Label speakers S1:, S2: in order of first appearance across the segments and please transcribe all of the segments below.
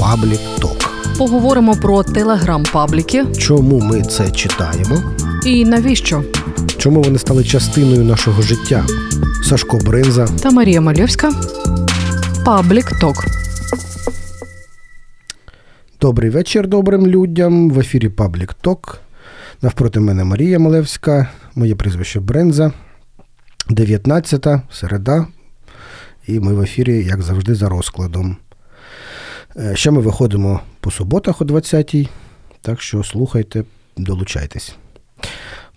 S1: Public Talk.
S2: Поговоримо про телеграм-пабліки
S1: Чому ми це читаємо?
S2: і навіщо.
S1: Чому вони стали частиною нашого життя? Сашко Бринза.
S2: Та Марія Мальовська. Паблік Ток.
S1: Добрий вечір добрим людям. В ефірі Public Talk. Навпроти мене Марія Малевська, моє прізвище Бренза. 19 середа. І ми в ефірі, як завжди, за розкладом. Е, Ще ми виходимо по суботах о 20-й, так що слухайте, долучайтесь.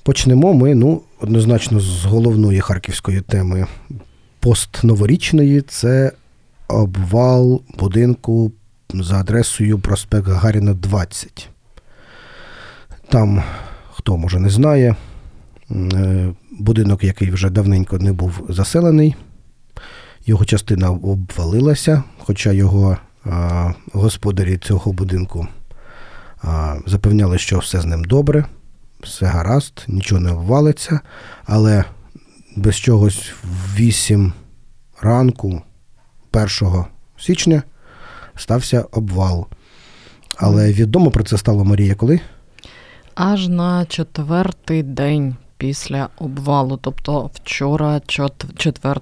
S1: Почнемо ми, ну, однозначно, з головної харківської теми постноворічної це обвал будинку за адресою проспект Гагаріна 20. Там, хто може не знає, е, будинок, який вже давненько не був заселений, його частина обвалилася, хоча його господарі цього будинку запевняли, що все з ним добре, все гаразд, нічого не обвалиться, але без чогось в 8 ранку 1 січня стався обвал. Але відомо про це стало Марія коли?
S2: Аж на четвертий день після обвалу, тобто вчора, 4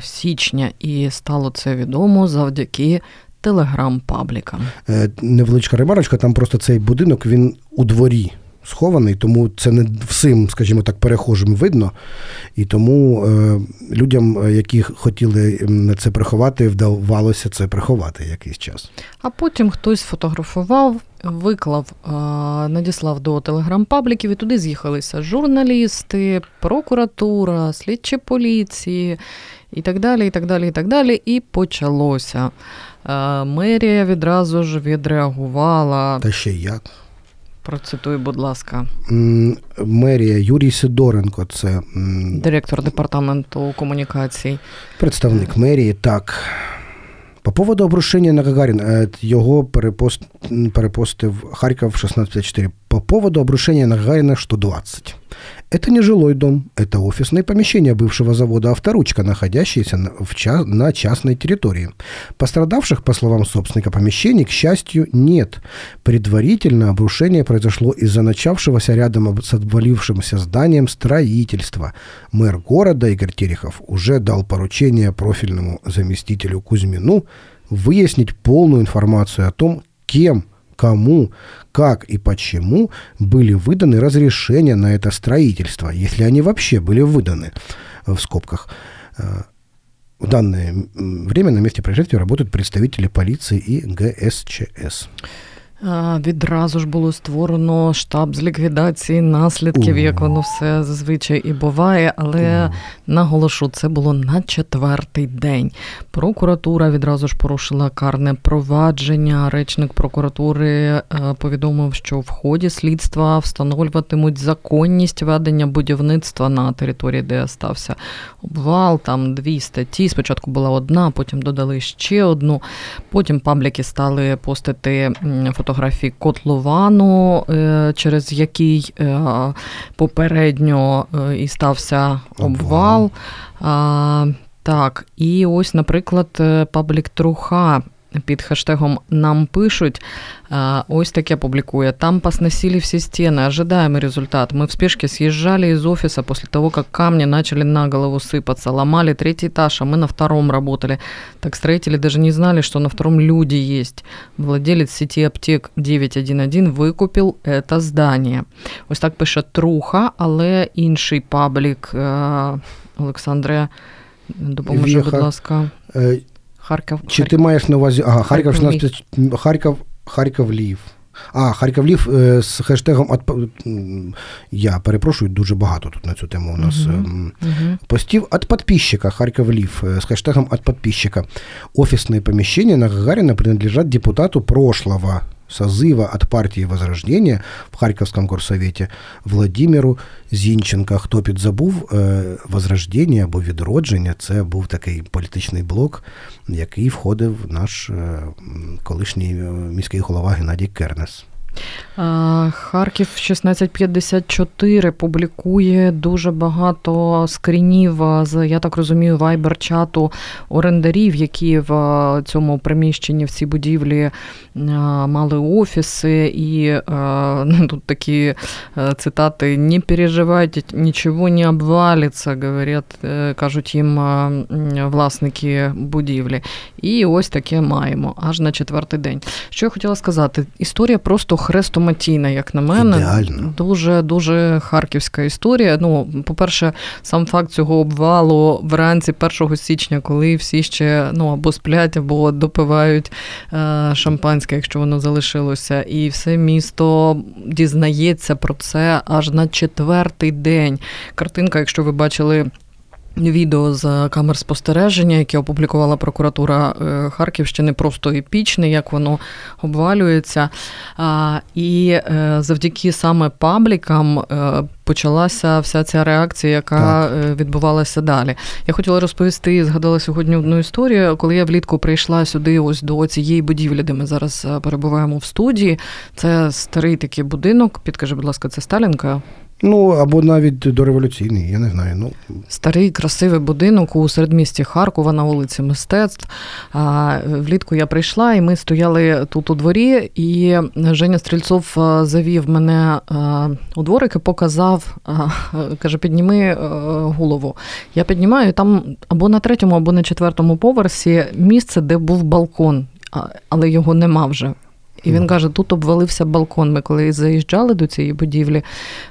S2: січня, і стало це відомо завдяки телеграм-паблікам.
S1: Е, Невеличка ремарочка, там просто цей будинок він у дворі схований, тому це не всім, скажімо так, перехожим видно. І тому е, людям, е, які хотіли це приховати, вдавалося це приховати якийсь час.
S2: А потім хтось сфотографував, виклав, а, надіслав до телеграм-пабліків, і туди з'їхалися журналісти, прокуратура, слідчі поліції і так далі, і так далі, і так далі. І почалося. А, Мерія відразу ж відреагувала.
S1: Та ще як.
S2: Процитуй, будь ласка,
S1: Мерія Юрій Сидоренко, це
S2: директор департаменту комунікацій.
S1: Представник мерії, так. По поводу обрушения на Гагарин, его перепост, перепостив Харьков 1654. По поводу обрушения на Гагарина 120. Это не жилой дом, это офисное помещение бывшего завода «Авторучка», находящееся на, в ча- на частной территории. Пострадавших, по словам собственника помещений, к счастью, нет. Предварительно обрушение произошло из-за начавшегося рядом с обвалившимся зданием строительства. Мэр города Игорь Терехов уже дал поручение профильному заместителю Кузьмину выяснить полную информацию о том, кем, кому, как и почему были выданы разрешения на это строительство, если они вообще были выданы, в скобках. Э, В данное время на месте происшествия работают представители полиции и ГСЧС.
S2: Відразу ж було створено штаб з ліквідації наслідків,
S1: О.
S2: як воно все зазвичай і буває. Але наголошу, це було на четвертий день. Прокуратура відразу ж порушила карне провадження. Речник прокуратури е, повідомив, що в ході слідства встановлюватимуть законність ведення будівництва на території, де стався обвал. Там дві статті. Спочатку була одна, потім додали ще одну. Потім пабліки стали постити м, фотографії котловану, е, через який е, попередньо е, і стався обвал. обвал. так, і ось, наприклад, паблік Труха Під хештегом «Нам пишуть» а, ось таке публикует. «Там посносили все стены. Ожидаемый результат. Мы в спешке съезжали из офиса после того, как камни начали на голову сыпаться. Ломали третий этаж, а мы на втором работали. Так строители даже не знали, что на втором люди есть. Владелец сети аптек 911 викупив это здание». Ось так пише Труха, але інший паблік е, Олександре, допоможи, будь
S1: Віха.
S2: ласка.
S1: Е,
S2: Харків.
S1: Чи ти маєш на увазі. Ага, Харків
S2: Харків
S1: 16. Харків, Харків Лів. А, Харків Лів е, з хештегом «Отп- м, Я перепрошую, дуже багато тут на цю тему у нас.
S2: Мгм.
S1: ем,
S2: Угу.
S1: Постив от подписчика Харьков Лив э, с хэштегом от подписчика. Офисные помещения на Гагарина принадлежат депутату прошлого созыва от партии Возрождения в Харьковском горсовете Владимиру Зінченка. Хто підзабув, е, Возрождення або відродження це був такий політичний блок, який входив наш е, колишній е, міський голова Геннадій Кернес.
S2: Харків 1654 публікує дуже багато скрінів з, я так розумію, вайбер-чату орендарів, які в цьому приміщенні в цій будівлі мали офіси, і ну, тут такі цитати: не переживайте, нічого не обвалиться, говорять, е, кажуть їм власники будівлі. І ось таке маємо аж на четвертий день. Що я хотіла сказати? Історія просто хрестоматійна, як на мене.
S1: Ідеально.
S2: Дуже дуже харківська історія. Ну, по-перше, сам факт цього обвалу вранці 1 січня, коли всі ще ну або сплять, або допивають е, шампанське, якщо воно залишилося, і все місто дізнається про це аж на четвертий день. Картинка, якщо ви бачили. Відео з камер спостереження, яке опублікувала прокуратура е, Харківщини, просто епічне, як воно обвалюється. І е, завдяки саме паблікам е, почалася вся ця реакція, яка так. відбувалася далі. Я хотіла розповісти, згадала сьогодні одну історію, коли я влітку прийшла сюди, ось до цієї будівлі, де ми зараз перебуваємо в студії. Це старий такий будинок. Підкажи, будь ласка, це Сталінка.
S1: Ну, або навіть дореволюційний, я не знаю. Ну.
S2: Старий красивий будинок у середмісті Харкова на вулиці Мистецтв. А, Влітку я прийшла, і ми стояли тут у дворі, і Женя Стрільцов завів мене у дворик і показав, каже, підніми голову. Я піднімаю, там або на третьому, або на четвертому поверсі місце, де був балкон, але його нема вже. І він каже: тут обвалився балкон. Ми коли заїжджали до цієї будівлі,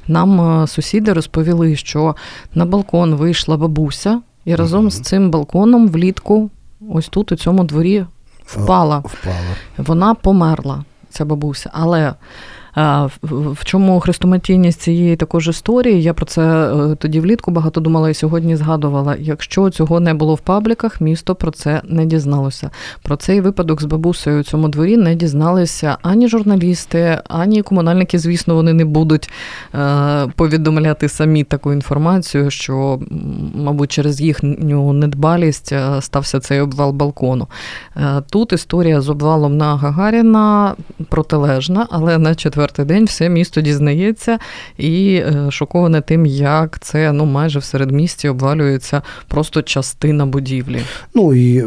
S2: нам е, сусіди розповіли, що на балкон вийшла бабуся, і разом з цим балконом влітку, ось тут, у цьому дворі, впала.
S1: впала.
S2: Вона померла, ця бабуся. Але в чому хрестоматійність цієї також історії? Я про це е, тоді влітку багато думала і сьогодні згадувала. Якщо цього не було в пабліках, місто про це не дізналося. Про цей випадок з бабусею у цьому дворі не дізналися ані журналісти, ані комунальники. Звісно, вони не будуть е, повідомляти самі таку інформацію, що, мабуть, через їхню недбалість е, стався цей обвал балкону. Тут історія з обвалом на Гагаріна протилежна, але на четвер четвертий день все місто дізнається і е, шоковане тим, як це ну майже в середмісті обвалюється просто частина будівлі.
S1: Ну і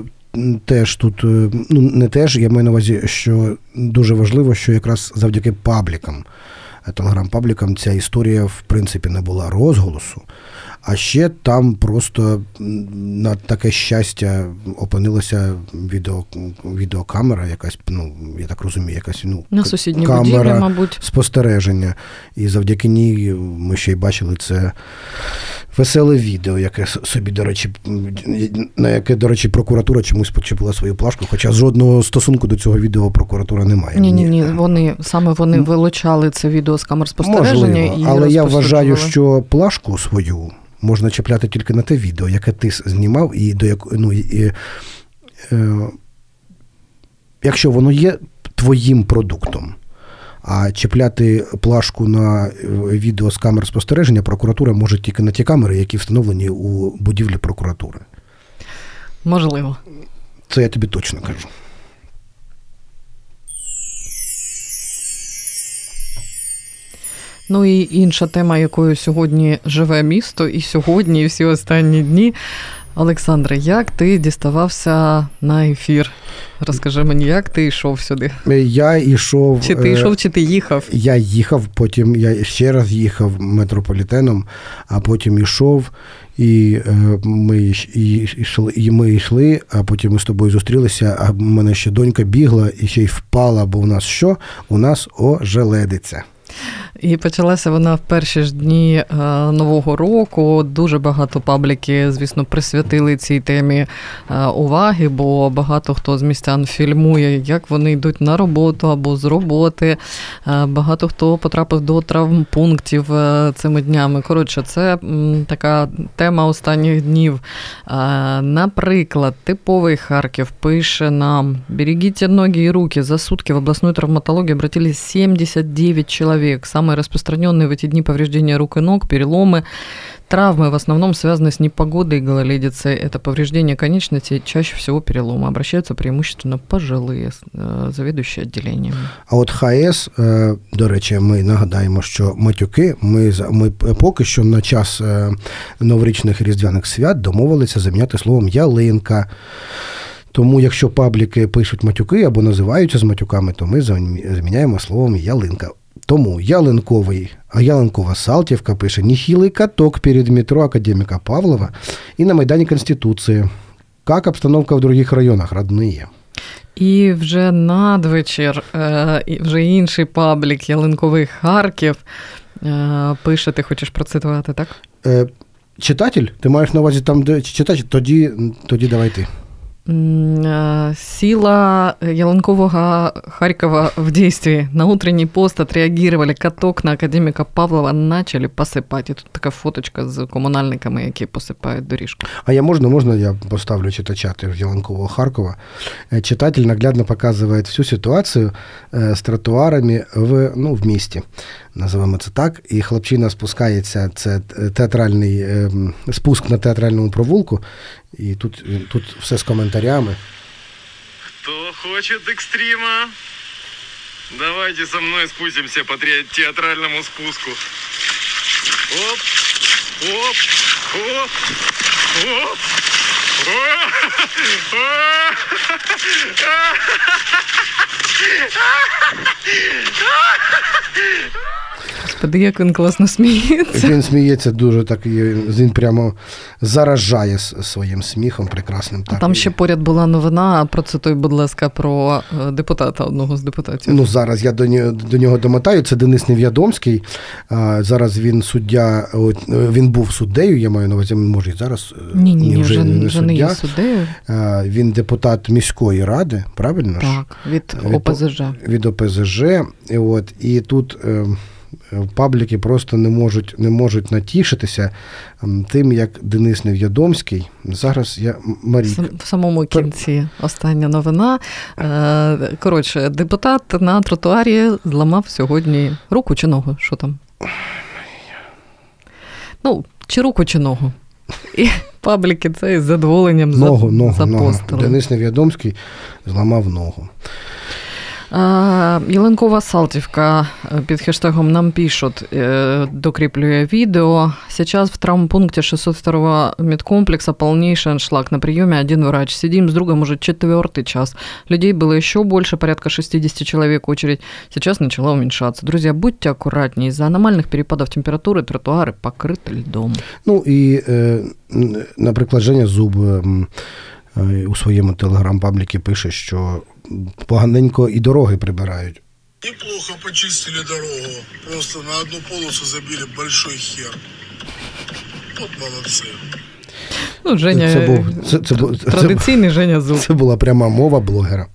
S1: Теж тут, е, ну не теж, я маю на увазі, що дуже важливо, що якраз завдяки паблікам, е, телеграм-паблікам, ця історія в принципі не була розголосу. А ще там просто на таке щастя опинилася відео, відеокамера, якась, ну, я так розумію, якась ну,
S2: на камера будівлі, мабуть.
S1: спостереження. І завдяки ній ми ще й бачили це веселе відео, яке собі, до речі, на яке, до речі, прокуратура чомусь почепила свою плашку, хоча жодного стосунку до цього відео прокуратура не має.
S2: Ні, ні, ні. Вони саме вони вилучали це відео з камер спостереження.
S1: Можливо, і але я вважаю, що плашку свою можна чіпляти тільки на те відео, яке ти знімав, і до як, ну, і, е, якщо воно є твоїм продуктом. А чіпляти плашку на е, відео з камер спостереження прокуратура може тільки на ті камери, які встановлені у будівлі прокуратури.
S2: Можливо.
S1: Це я тобі точно кажу.
S2: Ну і інша тема, якою сьогодні живе місто, і сьогодні, і всі останні дні. Олександре, як ти діставався на ефір? Розкажи мені, як ти йшов сюди?
S1: Я йшов.
S2: Чи ти йшов, чи ти їхав?
S1: Я їхав, потім я ще раз їхав метрополітеном, а потім йшов, і е, ми йшли, і ми йшли, а потім ми з тобою зустрілися. А в мене ще донька бігла і ще й впала, бо у нас що? У нас ожеледиця.
S2: І почалася вона в перші ж дні е, нового року. Дуже багато пабліки, звісно, присвятили цій темі е, уваги, бо багато хто з містян фільмує, як вони йдуть на роботу або з роботи. Е, багато хто потрапив до травмпунктів цими днями. Коротше, це така тема останніх днів. Наприклад, типовий Харків пише нам: берегіть ноги і руки за сутки в обласну травматологію обратились 79 чоловік. человек Самые распространенные в эти дни повреждения рук и ног, переломы, Травмы в основном связаны с непогодой и гололедицей. Это повреждение конечностей, чаще всего переломы. Обращаются преимущественно пожилые, э, завідуючі відділеннями.
S1: А от ХС, е, до речі, ми нагадаємо, що матюки ми ми поки що на час е, новорічних різдвяних свят домовилися заміняти словом ялинка. Тому, якщо пабліки пишуть матюки або називаються з матюками, то ми заміняємо словом ялинка. Тому Ялинковий, а Ялинкова Салтівка пише Ніхілий каток перед метро Академіка Павлова і на Майдані Конституції. Як обстановка в других районах, родные?
S2: І вже надвечір, е, вже інший паблік Ялинковий Харків е, пише, ти хочеш процитувати, так?
S1: Е, читатель? Ти маєш на увазі там, де читатель? Тоді, тоді давай ти.
S2: Э, сила Яланкового Харькова в действии. На утренний пост отреагировали каток на академика Павлова, начали посипати. І тут така фоточка з комунальниками, які посипають доріжку.
S1: А я можна, можна я поставлю читача Яланкового Харкова. Э, читатель наглядно показывает всю ситуацию э, с тротуарами в, ну, в місті. Називаємо це так. І хлопчина спускається, це театральний спуск на театральному провулку. І тут тут все з коментарями.
S3: Хто хоче екстрима? Давайте со мною спустимся по театральному спуску. Оп, оп, оп, оп.
S2: Господи, як він класно сміється.
S1: Він сміється дуже так, він прямо заражає своїм сміхом прекрасним. Так.
S2: А там ще поряд була новина, процитуй, будь ласка, про е, депутата, одного з депутатів.
S1: Ну, зараз я до нього до нього домотаю. Це Денис Нев'ядомський. Зараз він суддя, він був суддею, я маю на увазі, може і зараз.
S2: Е, ні, ні, ні вже, не, вже не є суддею.
S1: Він депутат міської ради, правильно?
S2: Так, від ОПЗЖ.
S1: Від, від ОПЗЖ. І, от, і тут. Ем, пабліки просто не можуть не можуть натішитися тим, як Денис Нев'ядомський. Зараз я Марі...
S2: в самому кінці остання новина. Е, коротше, депутат на тротуарі зламав сьогодні руку чи ногу. Що там? Ну, чи руку, чи ногу. І пабліки це із задоволенням
S1: ногу, ногу, ногу. Денис Нев'ядомський зламав ногу.
S2: Єленкова Салтівка під хештегом нам пишут, докреплює видео. Сейчас в травмпункте 602 медкомплекса полнейший аншлаг. На приеме один врач. Сидим с другом уже четвертый час. Людей было еще больше, порядка 60 человек очередь. Сейчас начала уменьшаться. Друзья, будьте аккуратнее. Из-за аномальных перепадов температуры тротуары покрыты льдом.
S1: Ну і, наприклад, Женя Зуб у своєму телеграм-пабліки пише, що поганенько і дороги прибирають.
S4: Неплохо почистили дорогу. Просто на одну полосу забили большой хер. От молодці.
S2: Ну, Женя, це був це, це, традиційний це, Женя Зуб.
S1: Це була пряма мова блогера.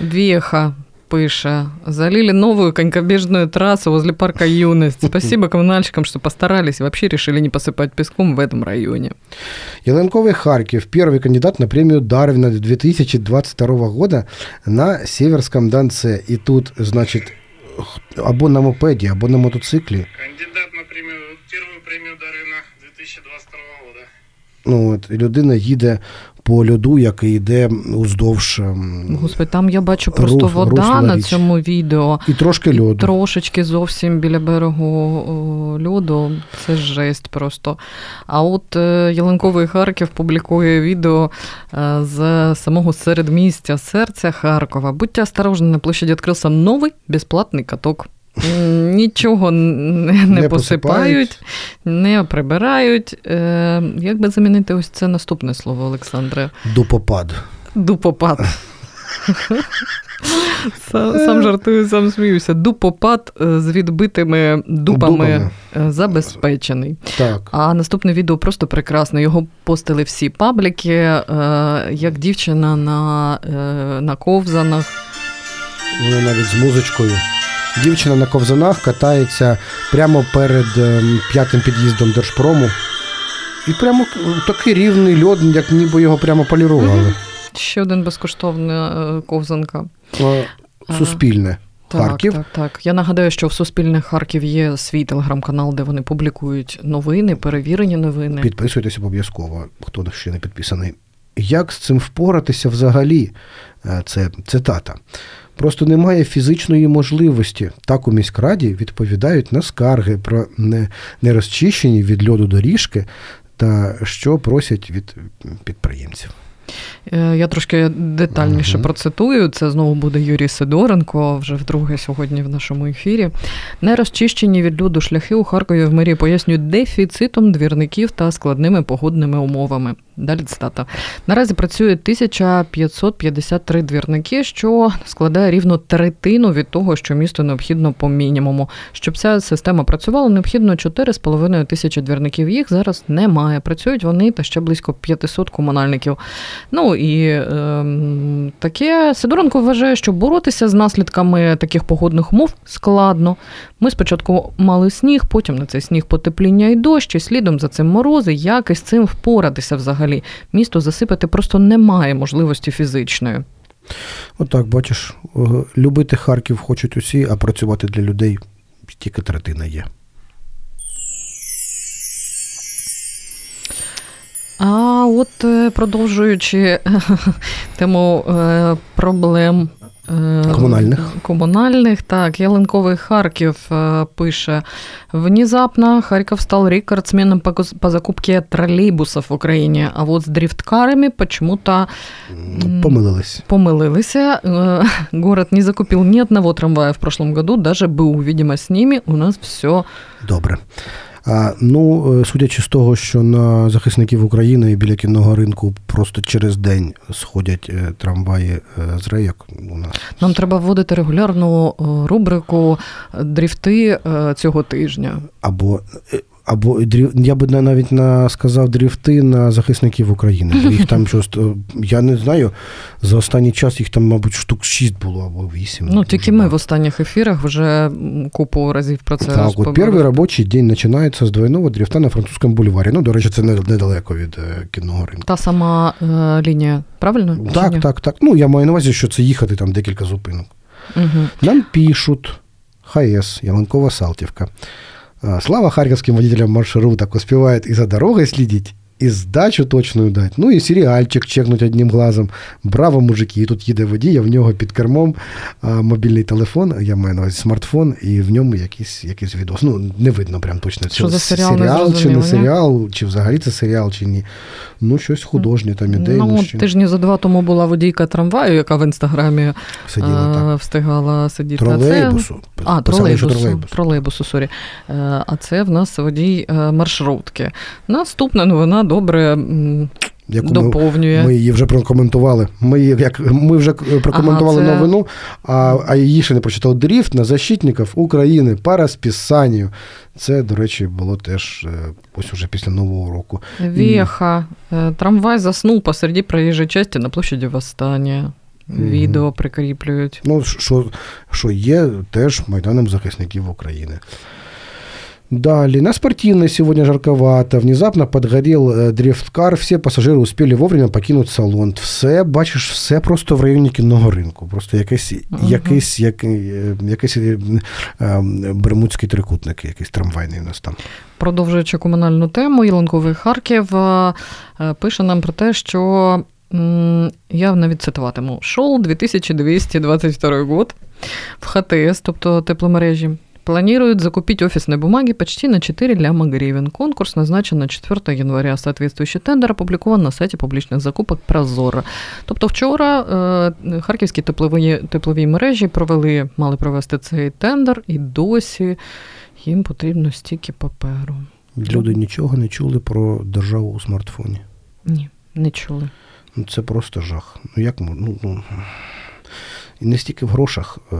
S2: Віха пише. Залили новую конькобежную трассу возле парка Юность. Спасибо коммунальщикам, что постарались и вообще решили не посыпать песком в этом районе.
S1: Еленковый Харьков, первый кандидат на премию Дарвина 2022 года на Северском Донце. И тут, значит, або на мопеді, або на мотоциклі.
S3: Кандидат на премію, першу премію Дарвіна 2022 года.
S1: Ну от, людина їде по льоду, який йде уздовж. Ем,
S2: Господи, там я бачу просто рух, вода на цьому відео.
S1: І трошки льоду. І
S2: трошечки зовсім біля берегу льоду. Це жесть просто. А от е, Ялинковий Харків публікує відео е, з самого середмістя серця Харкова. Будьте осторожні, на площаді відкрився новий безплатний каток. Нічого не, не посипають, не прибирають. Е, Як би замінити ось це наступне слово, Олександре?
S1: Дупопад.
S2: Дупопад. Сам, сам жартую, сам сміюся. Дупопад е, з відбитими дупами, дупами. Е, забезпечений.
S1: Так.
S2: А наступне відео просто прекрасне. Його постили всі пабліки, як дівчина на на ковзанах.
S1: Ну, навіть з музичкою. Дівчина на ковзанах катається прямо перед ем, п'ятим під'їздом Держпрому. І прямо такий рівний льод, як ніби його прямо полірували.
S2: Ще один безкоштовна е, ковзанка.
S1: Суспільне.
S2: Так,
S1: Харків.
S2: так, так. Я нагадаю, що в Суспільне Харків є свій телеграм-канал, де вони публікують новини, перевірені новини.
S1: Підписуйтесь обов'язково, хто ще не підписаний. Як з цим впоратися взагалі? Е, Це цитата. Просто немає фізичної можливості. Так у міськраді відповідають на скарги про нерозчищені від льоду доріжки та що просять від підприємців.
S2: Е, Я трошки детальніше
S1: Мгм.
S2: процитую. Це знову буде Юрій Сидоренко, вже вдруге сьогодні в нашому ефірі. Нерозчищені від люду шляхи у Харкові в мерії пояснюють дефіцитом двірників та складними погодними умовами. Далі цитата. Наразі працює 1553 двірники, що складає рівно третину від того, що місту необхідно по мінімуму. Щоб ця система працювала, необхідно 4,5 тисячі двірників. Їх зараз немає. Працюють вони та ще близько 500 комунальників. Ну і ем, таке Сидоренко вважає, що боротися з наслідками таких погодних умов складно. Ми спочатку мали сніг, потім на цей сніг потепління і дощ, і слідом за цим морози. Як із цим впоратися взагалі? Місто засипати просто немає можливості фізичної.
S1: Отак, бачиш, е, любити Харків хочуть усі, а працювати для людей тільки третина є.
S2: А от е, продовжуючи тему е, проблем. е,
S1: Комунальних.
S2: Комунальных, так, Ялинковый Харків е, пише. Внезапно Харьков стал рекордсменом по, гос- по закупке троллейбусов в Украине, а вот с дрифткарами почему-то М.
S1: Помилились.
S2: помылылися. Э, Город не закупил ни одного трамвая в прошлом году, даже был, видимо, с ними у нас все
S1: Добре. А, ну, е, судячи з того, що на захисників України біля кінного ринку просто через день сходять е, трамваї е, з рейок. У нас
S2: Нам треба вводити регулярну рубрику дріфти цього тижня.
S1: або, або я би навіть на, сказав дріфти на захисників України. Бо їх там щось, е, я не знаю, за останній час їх там, мабуть, штук 6 було або 8.
S2: Ну, тільки ми в останніх ефірах вже купу разів про це
S1: Так, от перший робочий день починається з двойного дрифта на французькому бульварі. Ну, до речі, це недалеко від е, кінного ринку.
S2: Та сама е, лінія, правильно? Чи ні?
S1: Так, так, так. Ну, я маю на увазі, що це їхати там декілька зупинок.
S2: Угу.
S1: Нам пишут ХС, Яланкова Салтівка. Слава харьковским водителям маршруток успевает и за дорогой следить, и сдачу точную дать. Ну і серіальчик чекнуть одним глазом. Браво, мужики! І тут їде водій, а в нього під кермом а, мобільний телефон, я маю на увазі смартфон, і в ньому якийсь, якийсь відос. Ну, не видно прям точно,
S2: Що
S1: це
S2: за серіал, не
S1: серіал чи не серіал, чи взагалі це серіал, чи ні. Ну, щось художнє там іде.
S2: Ну,
S1: мужчина.
S2: тижні за два тому була водійка трамваю, яка в інстаграмі
S1: Сиділа
S2: е,
S1: так.
S2: встигала сидіти. А це-
S1: Тролейбусу.
S2: А,
S1: що
S2: тролейбусу, тролейбусу, sorry. Е, А це в нас водій е, маршрутки. Наступна новина добре
S1: Яку
S2: доповнює.
S1: Ми її вже прокоментували. Ми, як, ми вже прокоментували
S2: Ага, це-
S1: новину, а, а її ще не прочитав. Дріфт на защитників України по розписанню. Це, до речі, було теж е, ось уже після Нового року.
S2: Веха. Е, Трамвай заснув посеред проїжджої частини на площаді Восстання. Відео прикріплюють.
S1: Ну, що, що є теж Майданом захисників України. Далее. На спортивной сегодня жарковато. Внезапно подгорел э, дрифткар. Все пассажиры успели вовремя покинуть салон. Все, бачиш, все просто в районі кінного ринку. Просто якийсь,
S2: Ага.
S1: якийсь, як, е, якийсь е, е, бермудський трикутник, якийсь трамвайний у нас там.
S2: Продовжуючи комунальну тему, Ялинковий Харків е, е, пише нам про те, що я навіть цитуватиму: шел 2222 год в ХТС, тобто тепломережі. Планируют закупить офисной бумаги почти на 4 ляма гривен. Конкурс назначен на 4 января. Соответствующий тендер опубликован на сайті публічних закупок Прозоро. Тобто вчора е, харківські теплові, теплові мережі провели, мали провести цей тендер, і досі їм потрібно стільки паперу.
S1: Люди нічого не чули про державу у смартфоні.
S2: Ні, не чули.
S1: Ну, це просто жах. Ну як ну, ну, і не стільки в грошах. Е,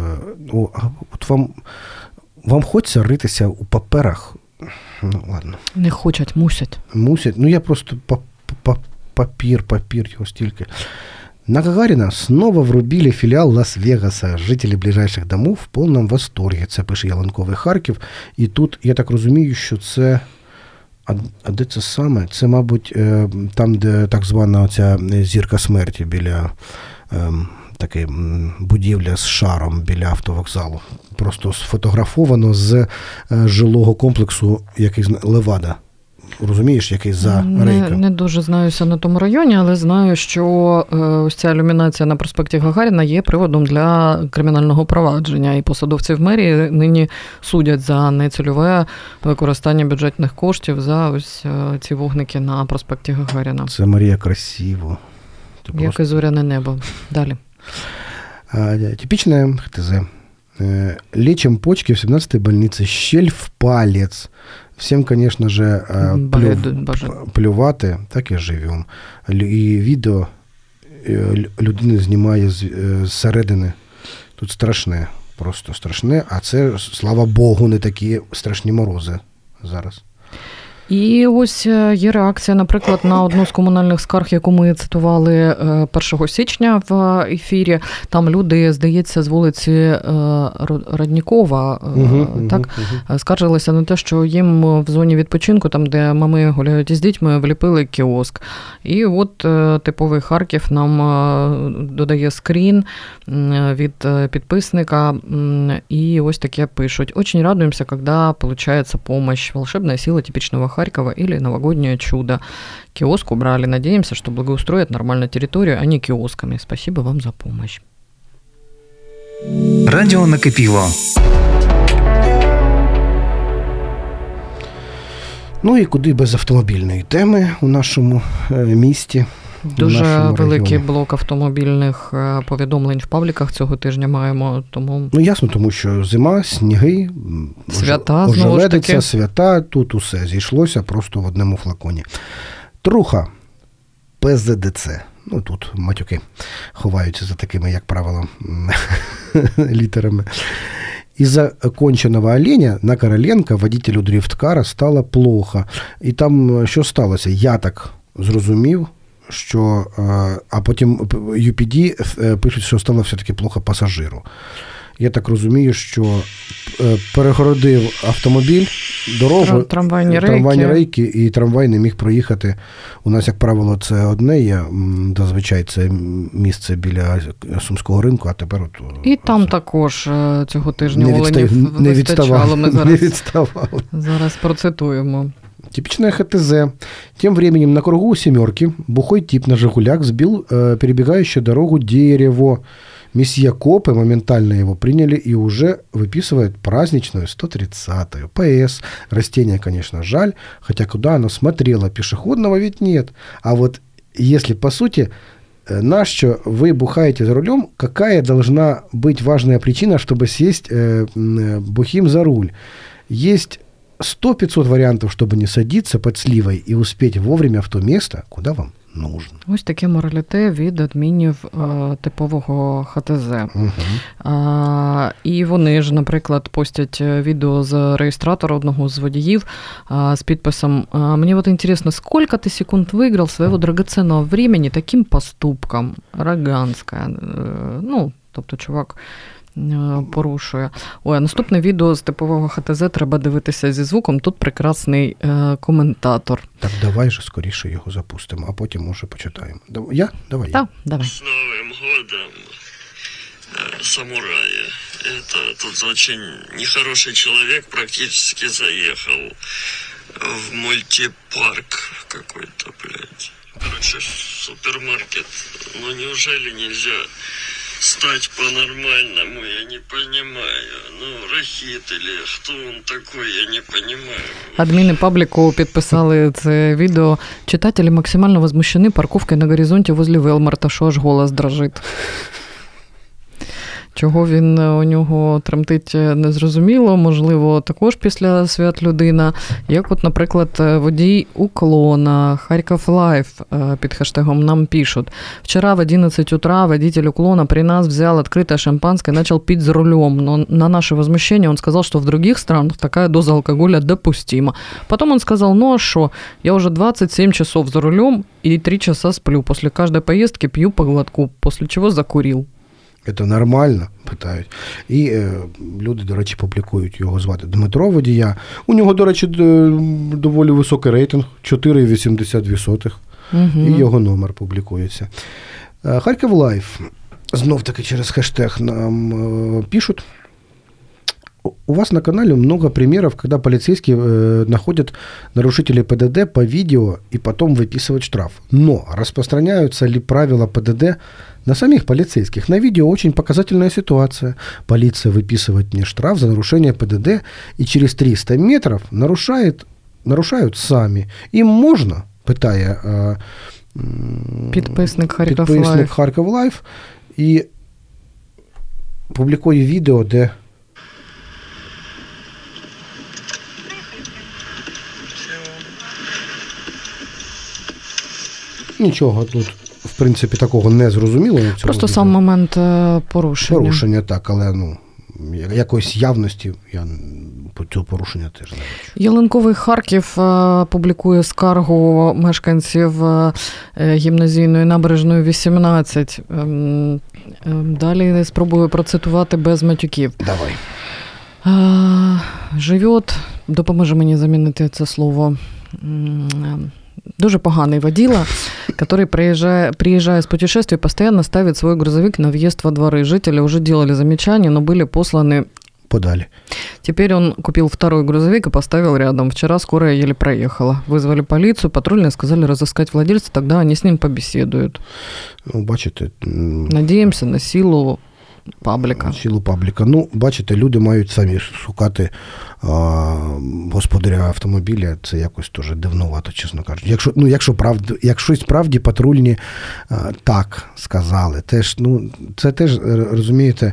S1: О, а от вам, вам хочеться ритися у паперах. Ну, ладно.
S2: Не хочуть, мусять.
S1: Мусять. Ну я просто па- па- папір, папір його стільки. На Гагарина снова врубили филиал Лас-Вегаса. Жителі ближайших домов в повному восторгі. Це пише Яланковий Харків. І тут, я так розумію, що це. А, а де це саме? Це, мабуть, е, там, де так звана ця зірка смерті біля ем, Таке будівля з шаром біля автовокзалу. Просто сфотографовано з е, жилого комплексу, який Левада. Розумієш, який за рейка?
S2: Не, не дуже знаюся на тому районі, але знаю, що е, ось ця ілюмінація на проспекті Гагаріна є приводом для кримінального провадження. І посадовці в мерії нині судять за нецільове використання бюджетних коштів за ось е, ці вогники на проспекті Гагаріна.
S1: Це Марія красиво.
S2: Як просто... і зоряне небо. Далі.
S1: Типичная ХТЗ. Лечим почки в 17-й больнице. Щель в палец. Всім, звісно ж, плюв, плювати, так і живемо. І відео людини знімає зсередини. Тут страшне, просто страшне, а це, слава Богу, не такі страшні морози зараз.
S2: І ось е, є реакція, наприклад, на одну з комунальних скарг, яку ми цитували 1 е, січня в ефірі. Там люди, здається, з вулиці е, Раднікова угу, так угу. скаржилися на те, що їм в зоні відпочинку, там де мами гуляють із дітьми, вліпили кіоск. І от типовий Харків нам додає скрін від підписника. І ось таке пишуть: Очень радуємося, коли получається помощь. Волшебная сила типичного Харькова или новогоднее чудо. Киоск убрали. Надеемся, что благоустроят нормально территорию, а не киосками. Спасибо вам за помощь.
S5: Радіо накипіло.
S1: Ну і куди без автомобільної теми у нашому місті.
S2: Дуже великий регіоні. блок автомобільних е, повідомлень в пабліках цього тижня маємо. Тому
S1: ну ясно, тому що зима, сніги,
S2: свята ожеледиця,
S1: свята. Тут усе зійшлося просто в одному флаконі. Труха ПЗДЦ. Ну тут матюки ховаються за такими, як правило, літерами. Из-за конченого оленя на Короленко водителю дрифткара стало плохо. І там що сталося? Я так зрозумів, що а потім UPD е, пишуть, що стало все-таки плохо пасажиру. Я так розумію, що е, перегородив автомобіль, дорогу,
S2: трамвайні рейки.
S1: трамвайні рейки, і трамвай не міг проїхати. У нас, як правило, це одне є. Зазвичай це місце біля Сумського ринку, а тепер от.
S2: І там також е, цього тижня не оленів
S1: не відставали. Ми зараз, не відставали.
S2: Зараз процитуємо.
S1: Типичная ХТЗ. Тем временем на кругу семерки бухой тип на «Жигулях» сбил э, перебегающую дорогу дерево. Месье Копы моментально его приняли и уже выписывают праздничную 130-ю. ПС. Растение, конечно, жаль, хотя куда оно смотрело, пешеходного ведь нет. А вот если по сути э, на что вы бухаете за рулем, какая должна быть важная причина, чтобы сесть э, э бухим за руль? Есть 100-500 варіантів, щоб не садитися під сливою і успіти вовремя в то місце, куди вам нужно.
S2: Ось таке мораліте від адмінів а, типового ХТЗ. Угу. А, І вони ж, наприклад, постять відео з реєстратора одного з водіїв а, з підписом «Мені от інтересно, сколько ти секунд виграв свого драгоценного времени таким поступком? Роганська. Ну, тобто, чувак. Е, порушує. Ой, а наступне відео з типового ХТЗ треба дивитися зі звуком. Тут прекрасний е, коментатор.
S1: Так давай же скоріше його запустимо, а потім може почитаємо. Я? Давай.
S2: Так, давай.
S6: З Новим годом, е, самурая. Это тут очень нехороший человек практически заехал в мультипарк какой-то, блядь. Короче, супермаркет. Ну неужели нельзя стать по-нормальному, я не понимаю. Ну, Рахит или кто он такой, я не понимаю.
S2: Адміни пабліку підписали це відео. Читатели максимально возмущены парковкой на Горизонте возле Велмарта, что аж голос дрожит. Чого він е, у нього тремтить е, незрозуміло, можливо, також після свят людина. Як, от, наприклад, е, водій уклона Харьков Life під хештегом нам пишут. Вчера в 11 утра водитель уклона при нас взял открытое шампанское и начал пить за рулем. Но на наше возмущение он сказал, что в других странах такая доза алкоголя допустима. Потом он сказал, ну а что, я уже 27 часов за рулем и 3 часа сплю. После каждой поездки пью по глотку, после чего закурил.
S1: Це нормально, питають. І е, люди, до речі, публікують його звати Дмитро Водія. У нього, до речі, доволі високий рейтинг 4,82. Угу. І його номер публікується. Е, Харків Лайф. знов таки через хэштег нам э, пишут. У вас на канале много примеров, когда полицейские э, находят нарушителей ПДД по видео и потом выписывают штраф. Но распространяются ли правила ПДД на самих полицейских? На видео очень показательная ситуация. Полиция выписывает мне штраф за нарушение ПДД и через 300 метров нарушает, нарушают сами. Им можно, питає э, м,
S2: Підписник Харків
S1: підписник
S2: Лайф.
S1: Харків Лайф і публікує відео, де Нічого тут, в принципі, такого не зрозуміло.
S2: Просто
S1: відео.
S2: сам момент е, порушення.
S1: порушення, так, але ну, якоїсь явності я по цього порушення теж не бачу.
S2: Ялинковий Харків е, публікує скаргу мешканців е, гімназійної набережної 18. Ем, ем, Далі спробую процитувати без матюків.
S1: Давай.
S2: А, Живет, допоможе мені замінити це слово. Дуже поганий водила, который приезжая, приезжая с путешествия, постоянно ставит свой грузовик на въезд во дворы. Жители уже делали замечания, но были посланы
S1: Подалі.
S2: Теперь он купил второй грузовик и поставил рядом. Вчера скорая еле проехала. Вызвали полицию, патрульные сказали разыскать владельца, тогда они с ним побеседуют.
S1: Ну, бачите,
S2: Надеемся на силу паблика.
S1: Сілу пабліка. Ну, бачите, люди мають самі шукати а, господаря автомобіля. Це якось теж дивнувато, чесно кажучи. Якщо, ну, якщо, правд, якщо справді патрульні а, так сказали, теж, ну, це теж, е, розумієте,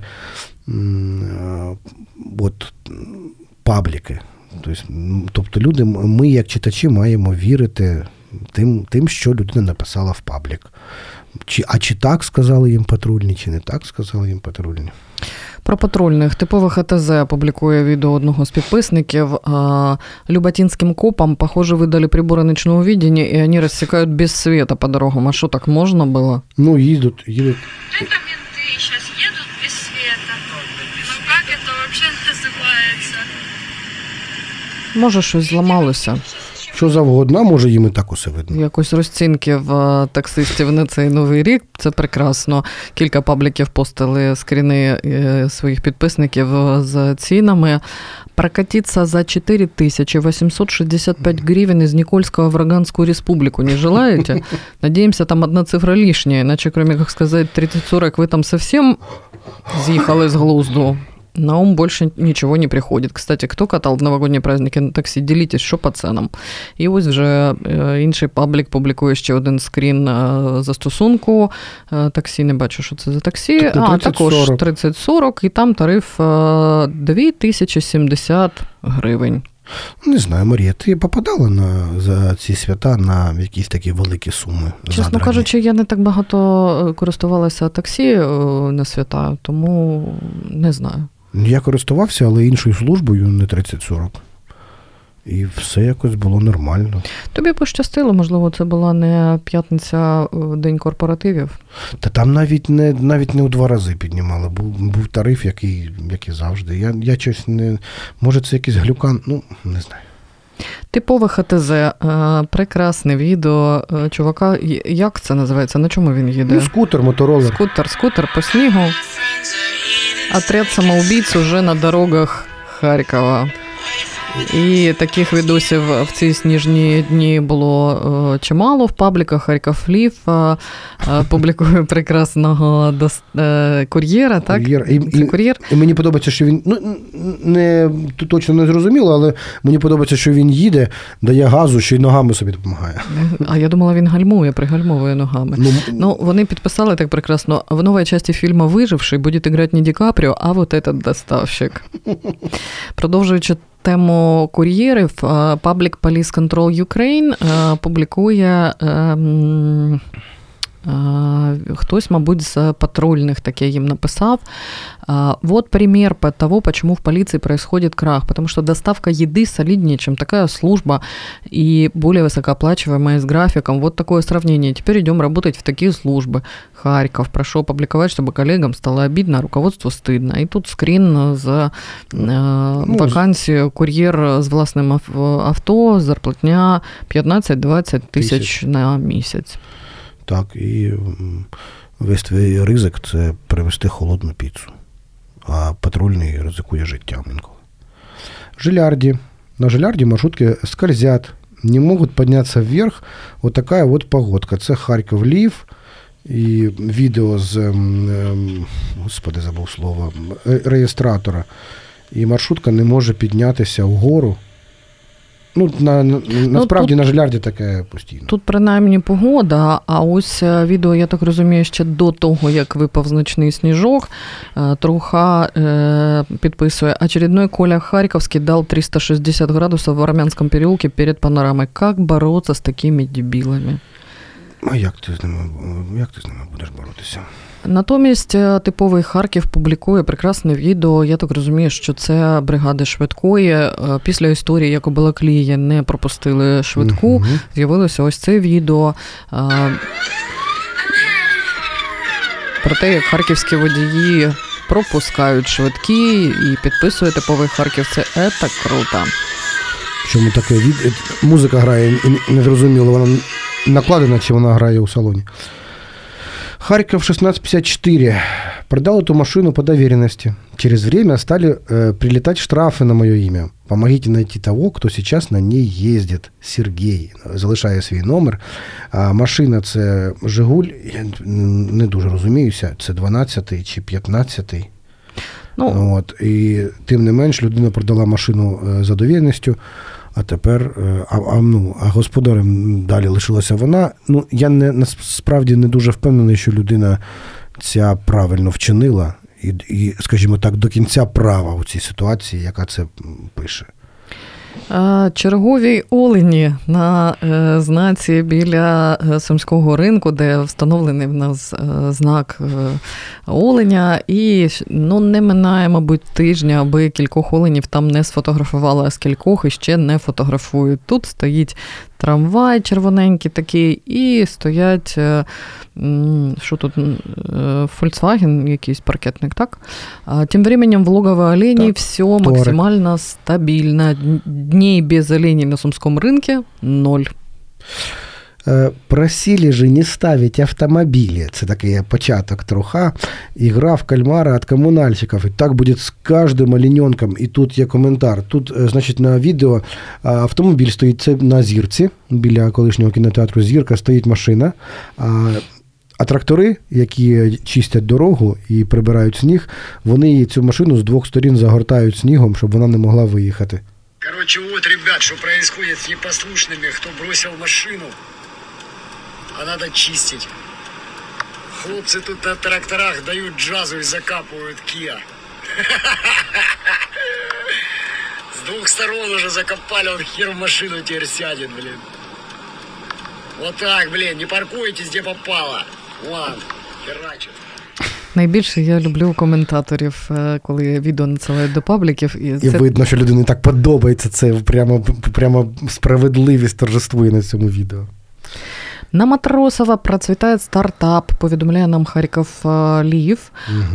S1: от пабліки. Тобто, тобто люди, ми, як читачі, маємо вірити тим, тим, що людина написала в паблік. Чи, а чи так сказали їм патрульні, чи не так сказали їм патрульні?
S2: Про патрульних типових АТЗ публікує відео одного з підписників. А, Люботинським копам, похоже, видали прибори ночного видения, и они рассекают без света по дорогам. А что, так можно было?
S1: Ну, їдуть, їдуть.
S5: Это менты сейчас едут без света. Ну как это вообще называется?
S2: Може, щось зламалося.
S1: Що завгодно, а може їм і так усе видно.
S2: Якось розцінки в е, таксистів на цей новий рік. Це прекрасно. Кілька пабліків постили скріни е, своїх підписників е, з цінами. Прокатиться за 4865 гривен из Никольского в Роганскую республику. Не желаете? Надеемся, там одна цифра лишняя, иначе, кроме как сказать 30-40, вы там совсем з'їхали з глузду. На ум больше ничего не приходит. Кстати, кто катал в новогодні праздники на таксі, ділітесь, що по ценам. І ось вже інший паблік публікує ще один скрін е, застосунку. Е, Таксі не бачу, що це за таксі.
S1: Тобто
S2: А,
S1: 30-40.
S2: також 30-40, і там тариф е, 2070 гривень.
S1: Не знаю, Марія, ти попадала на за ці свята на якісь такі великі суми?
S2: Чесно
S1: задрані?
S2: кажучи, я не так багато е, користувалася таксі е, на свята, тому не знаю.
S1: Я користувався, але іншою службою, не 30-40. І все якось було нормально.
S2: Тобі пощастило, можливо, це була не п'ятниця, е, день корпоративів.
S1: Та там навіть не навіть не у два рази піднімали. Був, був тариф, який, який завжди. Я, я щось не. Може, це якийсь глюкан, ну, не знаю.
S2: Типове ХТЗ, е, прекрасне відео е, чувака. Як це називається? На чому він їде?
S1: Ну, скутер, моторолер.
S2: Скутер, скутер по снігу. Отряд самоубийц уже на дорогах Харкова. І таких відосів в ці сніжні дні було е, чимало в пабліках Харків Лів е, е, публікує прекрасного дос- кур'єра, так?
S1: Кур'єр. І, і,
S2: кур'єр.
S1: і мені подобається, що він. Ну, не точно не зрозуміло, але мені подобається, що він їде, дає газу, ще й ногами собі допомагає.
S2: А я думала, він гальмує, пригальмовує ногами.
S1: Ну,
S2: Ну, вони підписали так прекрасно. В новой части фильма «Выживший» будет играть не Ди Каприо, а вот этот доставщик. Продовжуючи тему кур'єрів, Public паблік Police Control Ukraine е, публікує ем, е, хтось, мабуть, з патрульних таке їм написав. А, Вот пример по- того, почему в полиции происходит крах. Потому что доставка еды солиднее, чем такая служба и более высокооплачиваемая с графиком. Вот такое сравнение. Теперь идем работать в такие службы. Харьков. Прошу опубликовать, чтобы коллегам стало обидно, а руководству стыдно. И тут скрин за э, вакансію кур'єр з власним ав- авто, зарплатня 15-20 тисяч
S1: Тисяч.
S2: на місяць.
S1: Так, і Весь твій ризик це привезти холодну піцу, а патрульний ризикує життям інколи. Жилярді. На жилярді маршрутки скользят, не можуть піднятися вверх. Вот такая вот погодка. Це Харків Лів. І відео з ем, господи, забув слово, реєстратора. І маршрутка не може піднятися вгору. Ну, на, на, насправді
S2: тут-
S1: на жилярді таке постійно.
S2: Тут принаймні погода, а ось е, відео, я так розумію, ще до того, як випав значний сніжок, е, Труха е, підписує очередной Коля Харьковский дал 360 градусов в Армянском переулке перед панорамой. Как бороться с такими дебилами?
S1: А як ти з ними, як ти з ними будеш боротися?
S2: Натомість е, типовий Харків публікує прекрасне відео. Я так розумію, що це бригади швидкої. Е, Після історії, як у Балаклії не пропустили швидку,
S1: Мгм.
S2: з'явилося ось це відео. е, Про те, як харківські водії пропускають швидкі і підписує типовий Харків. Це ета круто.
S1: Чому таке від... музика грає і не вона накладена чи вона грає у салоні. Харьков 1654. Продал эту машину по доверенности. Через время стали э, прилетать штрафы на мое имя. Помогите найти того, кто сейчас на ней ездит. Сергей. Залишає свій номер. А машина це Жигуль. Я не дуже розуміюся, це 12 чи 15.
S2: Ну,
S1: От, і тим не менш людина продала машину е, за довіреністю, а тепер е, а, а, ну, а господарем далі лишилася вона. Ну, я не насправді не дуже впевнений, що людина ця правильно вчинила, і, і, скажімо так, до кінця права у цій ситуації, яка це пише.
S2: Чергові олені на е, знаці біля е, Сумського ринку, де встановлений в нас е, знак оленя, і ну, не минає, мабуть, тижня, аби кількох оленів там не сфотографували, а з кількох і ще не фотографують. Тут стоїть трамвай червоненький такий, і стоять. е, Що тут? е, Volkswagen, якийсь паркетник, так? Тим временем в логово оленей
S1: Так,
S2: все
S1: Торик.
S2: максимально стабильно. Дней без оленей на Сумском рынке – ноль.
S1: Е, Просили же не ставить автомобили. Це такий початок труха. Ігра в кальмара від комунальщиків. І так буде з кожним олененком. І тут є коментар. Тут, е, значить, на відео автомобіль стоїть це на зірці. Біля колишнього кінотеатру Зірка стоїть машина. А, а трактори, які чистять дорогу і прибирають сніг, вони цю машину з двох сторін загортають снігом, щоб вона не могла виїхати.
S7: Короче, вот, ребят, что происходит с непослушными, кто бросил машину, а надо чистить. Хлопцы тут на тракторах дают джазу и закапывают Киа. С двух сторон уже закопали, он хер в машину теперь сядет, блин. Вот так, блин, не паркуйтесь, где попало. Вон, херачит.
S2: Найбільше я люблю коментаторів, е, коли відео надсилають до пабліків. І,
S1: І видно, що людині так подобається це. Прямо, прямо справедливість торжествує на цьому відео.
S2: На Матросова процветает стартап, поведомляя нам Харьков э, Лив.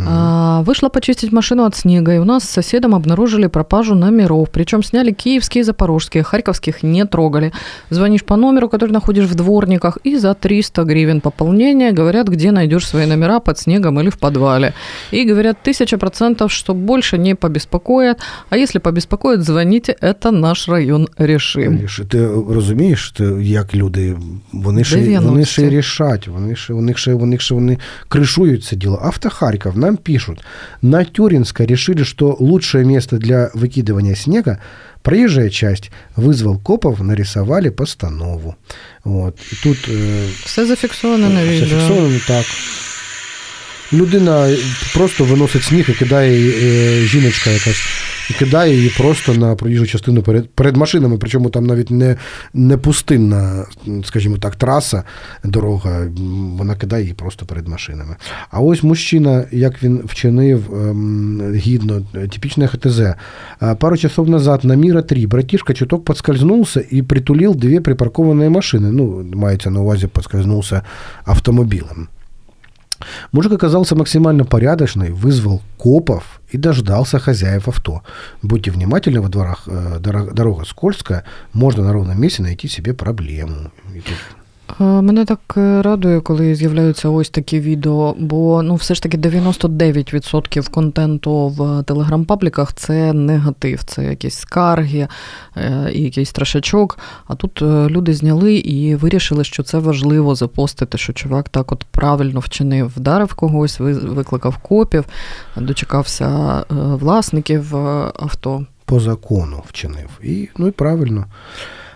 S2: А, Вышла почистить машину от снега, и у нас с соседом обнаружили пропажу номеров. Причем сняли киевские и запорожские, харьковских не трогали. Звонишь по номеру, который находишь в дворниках, и за 300 гривен пополнения говорят, где найдешь свои номера под снегом или в подвале. И говорят, тысяча процентов, что больше не побеспокоят. А если побеспокоят, звоните, это наш район решим.
S1: Міш, Ти розумієш, ти, як люди, вони ще, вони ще
S2: 90.
S1: рішать, вони ще, вони ще, вони ще вони кришують це діло. Автохарьков нам пишут, на Тюринска решили, что лучшее место для выкидывания снега проезжая часть. Вызвал копов, нарисовали постанову. Вот. І тут е,
S2: Все зафиксовано на видео.
S1: зафіксовано так. Людина просто виносить сніг і кидає її, е, жіночка якась, І кидає її просто на проїжджу частину перед, перед машинами, причому там навіть не, не пустинна, скажімо так, траса, дорога, вона кидає її просто перед машинами. А ось мужчина, як він вчинив ем, гідно, е, типічне ХТЗ. Пару часов назад на Мира 3 братишка чуток подскользнулся и притулил две припаркованные машины. Ну, мається на увазі, подскользнулся автомобилем. Мужик оказался максимально порядочный, вызвал копов и дождался хозяев авто. Будьте внимательны во дворах, э, дорога, дорога скользкая, можно на ровном месте найти себе проблему. И тут
S2: мене так е, радує, коли з'являються ось такі відео, бо ну все ж таки 99% контенту в телеграм-пабліках це негатив, це якісь скарги е, і якийсь страшачок. А тут люди зняли і вирішили, що це важливо запостити, що чувак так от правильно вчинив, вдарив когось, викликав копів, дочекався власників авто.
S1: По закону вчинив. І, Ну і правильно.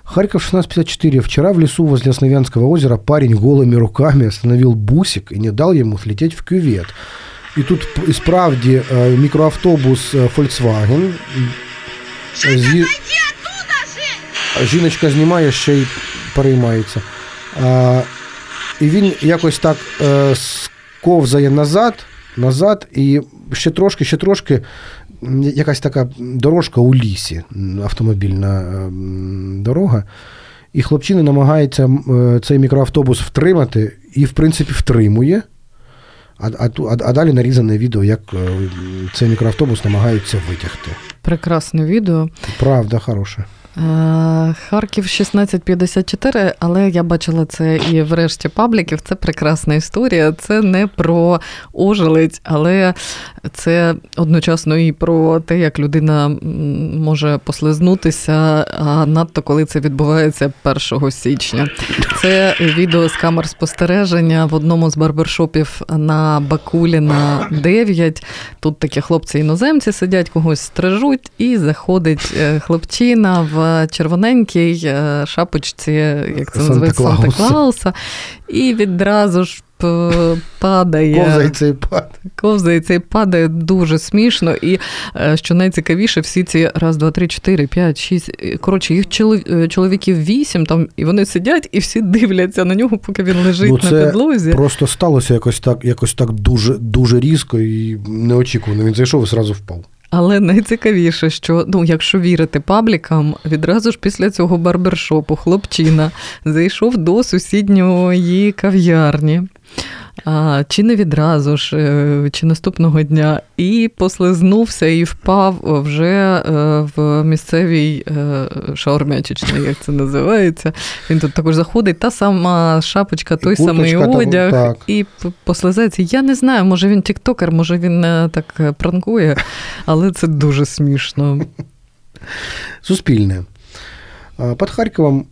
S1: Харьков 1654. Вчера в лесу возле Основянского озера парень голыми руками остановил бусик и не дал ему слететь в кювет. И тут і справді э, мікроавтобус э, Volkswagen. Зі... Жіночка знімає, ще й переймається. А, І він якось так е, сковзає назад, назад, і ще трошки, ще трошки якась така дорожка у лісі, автомобільна ем, дорога. І хлопчина намагається е, цей мікроавтобус втримати і, в принципі, втримує. А а, а далі нарізане відео, як е, цей мікроавтобус намагаються витягти.
S2: Прекрасне відео.
S1: Правда, хороше.
S2: Е, Харків 1654, але я бачила це і в решті пабліків. Це прекрасна історія. Це не про ожелець, але це одночасно і про те, як людина може послизнутися, а надто коли це відбувається 1 січня. Це відео з камер спостереження в одному з барбершопів на Бакуліна 9. Тут такі хлопці-іноземці сидять, когось стрижуть, і заходить е, хлопчина в червоненькій е, шапочці, як це називається, Санта-Клауса, і відразу ж падає.
S1: Ковзається і падає.
S2: Ковзається і падає дуже смішно. І е, що найцікавіше, всі ці раз, два, три, чотири, п'ять, шість. Коротше, їх е, чоловіків вісім, там, і вони сидять і всі дивляться на нього, поки він лежить ну,
S1: це
S2: на підлозі.
S1: Просто сталося якось так, якось так дуже дуже різко і неочікувано. Він зайшов і зразу впав.
S2: Але найцікавіше, що ну, якщо вірити паблікам, відразу ж після цього барбершопу хлопчина зайшов до сусідньої кав'ярні чи не відразу ж, е, чи наступного дня, і послизнувся і впав вже е, в місцевій е, шаурмячечній, як це називається. Він тут також заходить, та сама шапочка, той самий одяг, так. і послизається. Я не знаю, може він тіктокер, може він так пранкує, але це дуже смішно.
S1: Суспільне. Під Харковом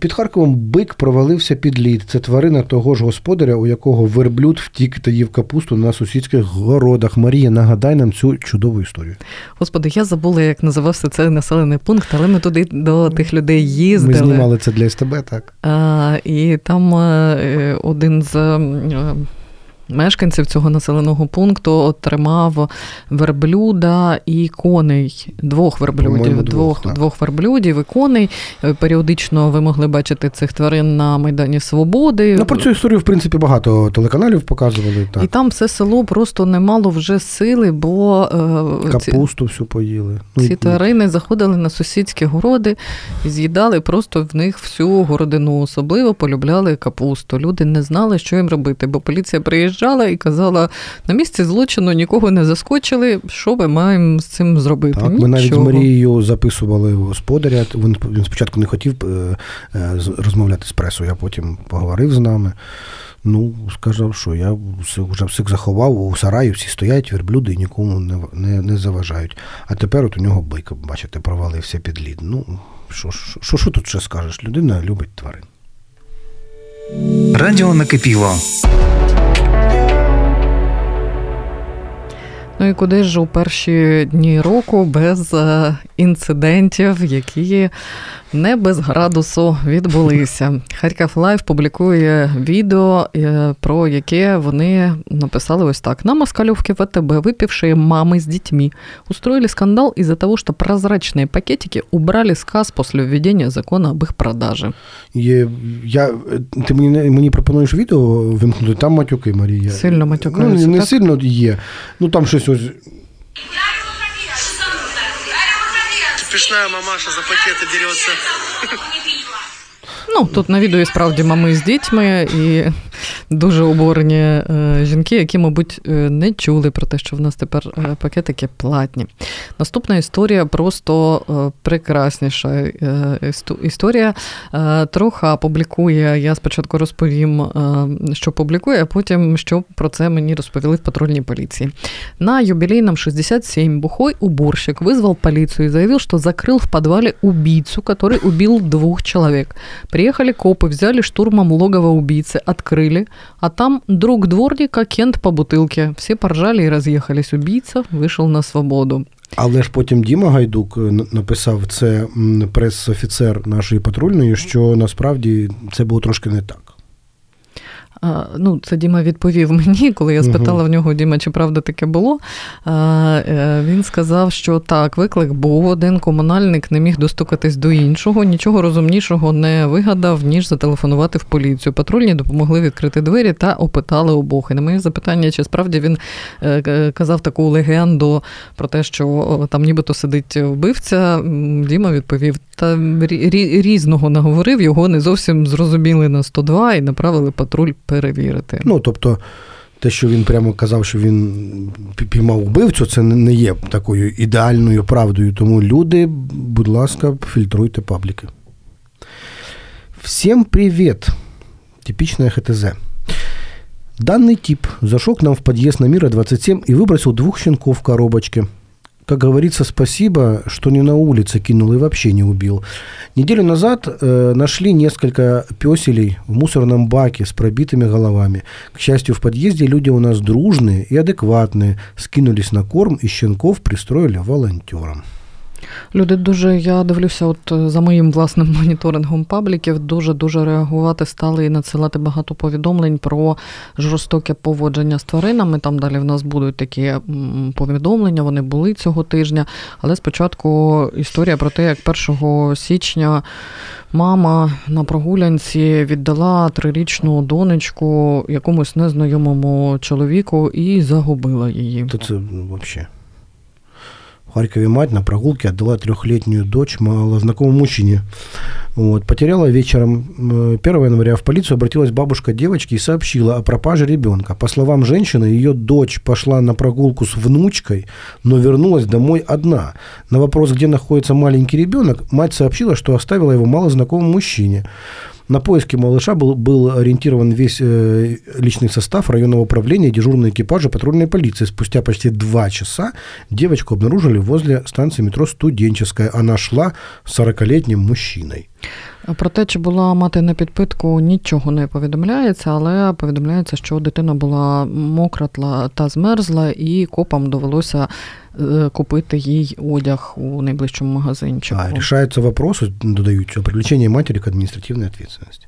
S1: під Харковом бик провалився під лід. Це тварина того ж господаря, у якого верблюд втік та їв капусту на сусідських городах. Марія, нагадай нам цю чудову історію.
S2: Господи, я забула, як називався цей населений пункт, але ми туди до тих людей їздили.
S1: Ми знімали це для СТБ, так.
S2: А, І там е, один з. Е, мешканців цього населеного пункту отримав верблюда і коней. Двох верблюдів, двох двох, двох верблюдів і коней. Періодично ви могли бачити цих тварин на Майдані Свободи.
S1: Ну, Про цю історію, в принципі, багато телеканалів показували. Так.
S2: І там все село просто не мало вже сили, бо
S1: е, капусту всю поїли.
S2: Ну, ці тварини заходили на сусідські городи і з'їдали просто в них всю городину. Особливо полюбляли капусту. Люди не знали, що їм робити, бо поліція приїжджала приїжджала і казала: на місці злочину нікого не заскочили. Що ми маємо з цим зробити?
S1: Так, Ми навіть з Марією записували господаря. Він він спочатку не хотів е, е, розмовляти з пресою, а потім поговорив з нами. Ну, сказав, що я вже всіх заховав, у сараї всі стоять, верблюди і нікому не не, не заважають. А тепер от у нього бик, бачите, провалився під лід. Ну, що що, що тут ще скажеш? Людина любить тварин.
S2: Радіо накипіло. Ну і куди ж у перші дні року без е, інцидентів, які не без градусу відбулися. Харків Лайв публікує відео, е, про яке вони написали ось так: на Москалевке ВТБ выпившие мамы с детьми устроили скандал из-за того, что прозрачные пакетики убрали с касс после введения закона об их продаже.
S1: Є, я, Ти мені мені пропонуєш відео вимкнути, там матюки Марія.
S2: Сильно матюкаються,
S1: Ну, Не так? сильно є. Ну там щось ось.
S8: Пішна мамаша за пакети дерется.
S2: Ну, тут на відео і справді мами з дітьми, і дуже обурені е, жінки, які, мабуть, е, не чули про те, що в нас тепер е, пакетики платні. Наступна історія просто прекрасніша історія. Троха публікує. Я спочатку розповім, що публікує, а потім що про це мені розповіли в патрульній поліції. На юбилейном 67 бухой уборщик вызвал полицию и заявил, что закрыл в подвале убийцу, который убил двух человек. Приехали копы, взяли штурмом логово убийцы, открыли, а там друг дворника Кент по бутылке. Все поржали и разъехались. Убийца вышел на свободу.
S1: Але ж потім Діма Гайдук написав це прес-офіцер нашої патрульної, що насправді це було трошки не так.
S2: Ну, Це Діма відповів мені, коли я спитала в нього, Діма, чи правда таке було. Е, він сказав, що так, виклик був один комунальник не міг достукатись до іншого, нічого розумнішого не вигадав, ніж зателефонувати в поліцію. Патрульні допомогли відкрити двері та опитали обох. І на моє запитання, чи справді він е, казав таку легенду про те, що там нібито сидить вбивця, Діма відповів: та різного наговорив, його не зовсім зрозуміли на 102 і направили патруль перевірити.
S1: Ну, тобто, те, що він прямо казав, що він піймав вбивцю, це не є такою ідеальною правдою. Тому люди, будь ласка, фільтруйте пабліки. Всем привет! Типичная ХТЗ. Данный тип зашел к нам в подъезд на Мира 27 и выбросил двух щенков в коробочке – Как говорится, спасибо, что не на улице кинул и вообще не убил. Неделю назад э, нашли несколько песелей в мусорном баке с пробитыми головами. К счастью, в подъезде люди у нас дружные и адекватные. Скинулись на корм и щенков пристроили волонтерам.
S2: Люди дуже, я дивлюся, от е, за моїм власним моніторингом пабліків, дуже дуже реагувати стали і надсилати багато повідомлень про жорстоке поводження з тваринами. Там далі в нас будуть такі повідомлення, вони були цього тижня. Але спочатку історія про те, як 1 січня мама на прогулянці віддала трирічну донечку якомусь незнайомому чоловіку і загубила її.
S1: То це взагалі. Харькове мать на прогулке отдала трехлетнюю дочь малознакомому мужчине. Вот. Потеряла вечером 1 января в полицию обратилась бабушка девочки и сообщила о пропаже ребенка. По словам женщины, ее дочь пошла на прогулку с внучкой, но вернулась домой одна. На вопрос, где находится маленький ребенок, мать сообщила, что оставила его малознакомому мужчине. На поиски малыша был, был ориентирован весь э, личный состав районного управления, дежурные экипажи патрульной полиции. Спустя почти два часа девочку обнаружили возле станции метро «Студенческая». Она шла с 40-летним мужчиной.
S2: Про те, чи була мати на підпитку, нічого не повідомляється, але повідомляється, що дитина була мокра та змерзла, і копам довелося е, купити їй одяг у найближчому магазинчику.
S1: А, решаются вопросы, додають, о привлечении матери к административной ответственности.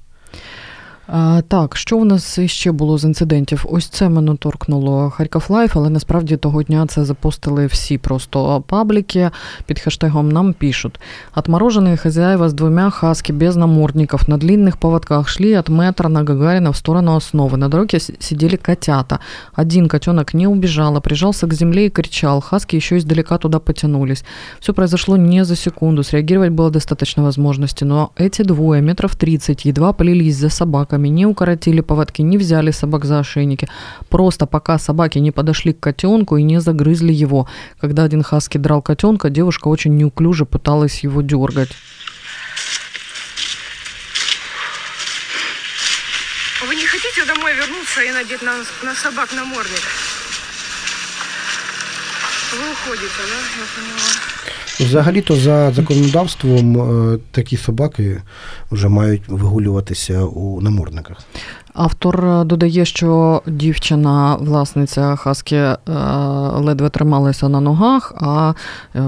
S2: Так, що у нас ще було з інцидентів? Ось це мене торкнуло Харків Лайф, але насправді того дня це запостили всі просто пабліки під хештегом «Нам пишут». Отмороженные хозяева с двумя хаски без намордников на длинных поводках шли от метра на Гагарина в сторону основы. На дороге сидели котята. Один котенок не убежал, а прижался к земле и кричал. Хаски еще издалека туда потянулись. Все произошло не за секунду. Среагировать было достаточно возможности, но эти двое, метров 30, едва полились за собакой собаками, не укоротили поводки, не взяли собак за ошейники. Просто пока собаки не подошли к котенку и не загрызли его. Когда один хаски драл котенка, девушка очень неуклюже пыталась его дергать.
S9: Вы не хотите домой вернуться и надеть на, на собак намордник? Вы уходите, да? Я поняла.
S1: Взагалі-то за законодавством е, такі собаки вже мають вигулюватися у намордниках.
S2: Автор е, додає, що дівчина, власниця хаски, е, ледве трималася на ногах, а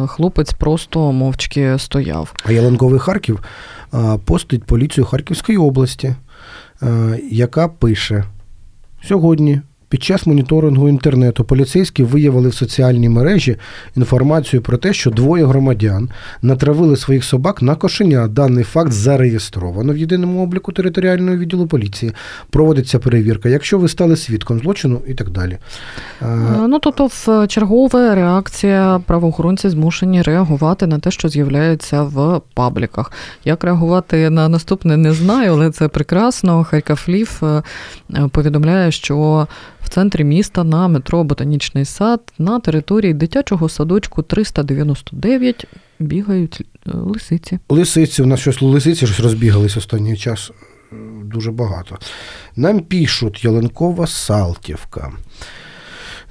S2: хлопець просто мовчки стояв.
S1: А Яланковий Харків постить поліцію Харківської області, яка пише: сьогодні Під час моніторингу інтернету поліцейські виявили в соціальній мережі інформацію про те, що двоє громадян натравили своїх собак на кошеня. Даний факт зареєстровано в єдиному обліку територіального відділу поліції. Проводиться перевірка, якщо ви стали свідком злочину і так далі.
S2: Ну тобто, в чергова реакція правоохоронці змушені реагувати на те, що з'являється в пабліках. Як реагувати на наступне, не знаю, але це прекрасно. Харків е, повідомляє, що в центрі міста на метро Ботанічний сад на території дитячого садочку 399 бігають е, лисиці.
S1: Лисиці, у нас щось лисиці щось розбігались останній час е, дуже багато. Нам пишуть Яленкова Салтівка.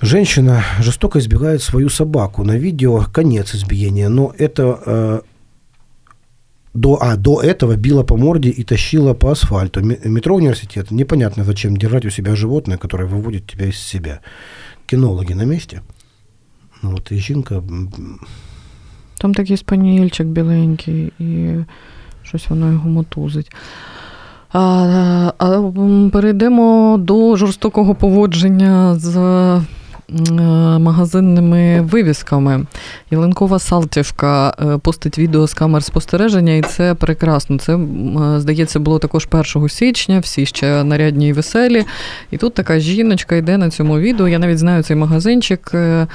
S1: Женщина жестоко избегает свою собаку. На видео конец избиения, но это э, до, а, до этого била по морде и тащила по асфальту. Метро университет. Непонятно, зачем держать у себя животное, которое выводит тебя из себя. Кинологи на месте. Ну, от і жінка.
S2: Там такий спаніельчик біленький, і щось воно його мотузить. А, а Перейдемо до жорстокого поводження з Е, магазинними вивісками. Єленкова Салтівка е, постить відео з камер спостереження, і це прекрасно. Це, здається, було також 1 січня, всі ще нарядні і веселі. І тут така жіночка йде на цьому відео. Я навіть знаю цей магазинчик. Е,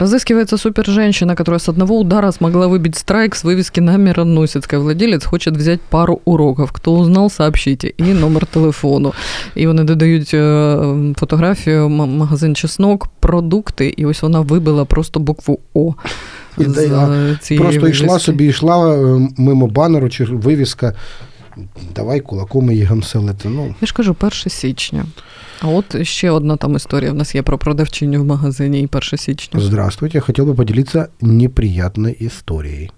S2: Разыскивается супер женщина, которая с одного удара смогла выбить страйк с вывески на Мироносецкой. Владелец хочет взять пару уроков. Кто узнал, сообщите. І номер телефону. І вони додають фотографію магазин чеснок, продукти, і ось вона вибила просто букву О.
S1: З Просто вивіски. йшла собі, йшла е, мимо банеру чи вивіска. Давай кулаком її гамселити. Ну.
S2: Я ж кажу, 1 січня. А от ще одна там історія в нас є про продавчиню в магазині і 1 січня.
S1: Здравствуйте, я хотел бы поделиться неприятной историей.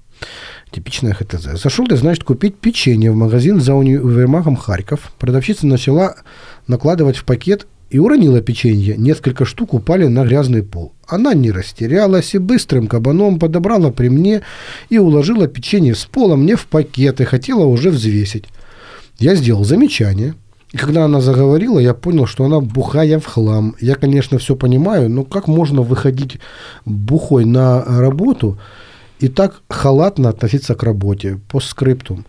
S1: Типичная ХТЗ. Зашел ты, значит, купить печенье в магазин за универмагом Харьков. Продавщица начала накладывать в пакет и уронила печенье. Несколько штук упали на грязный пол. Она не растерялась и быстрым кабаном подобрала при мне и уложила печенье с пола мне в пакет и хотела уже взвесить. Я сделал замечание. И когда она заговорила, я понял, что она бухая в хлам. Я, конечно, все понимаю, но как можно выходить бухой на работу и так халатно относиться к работе по скриптум?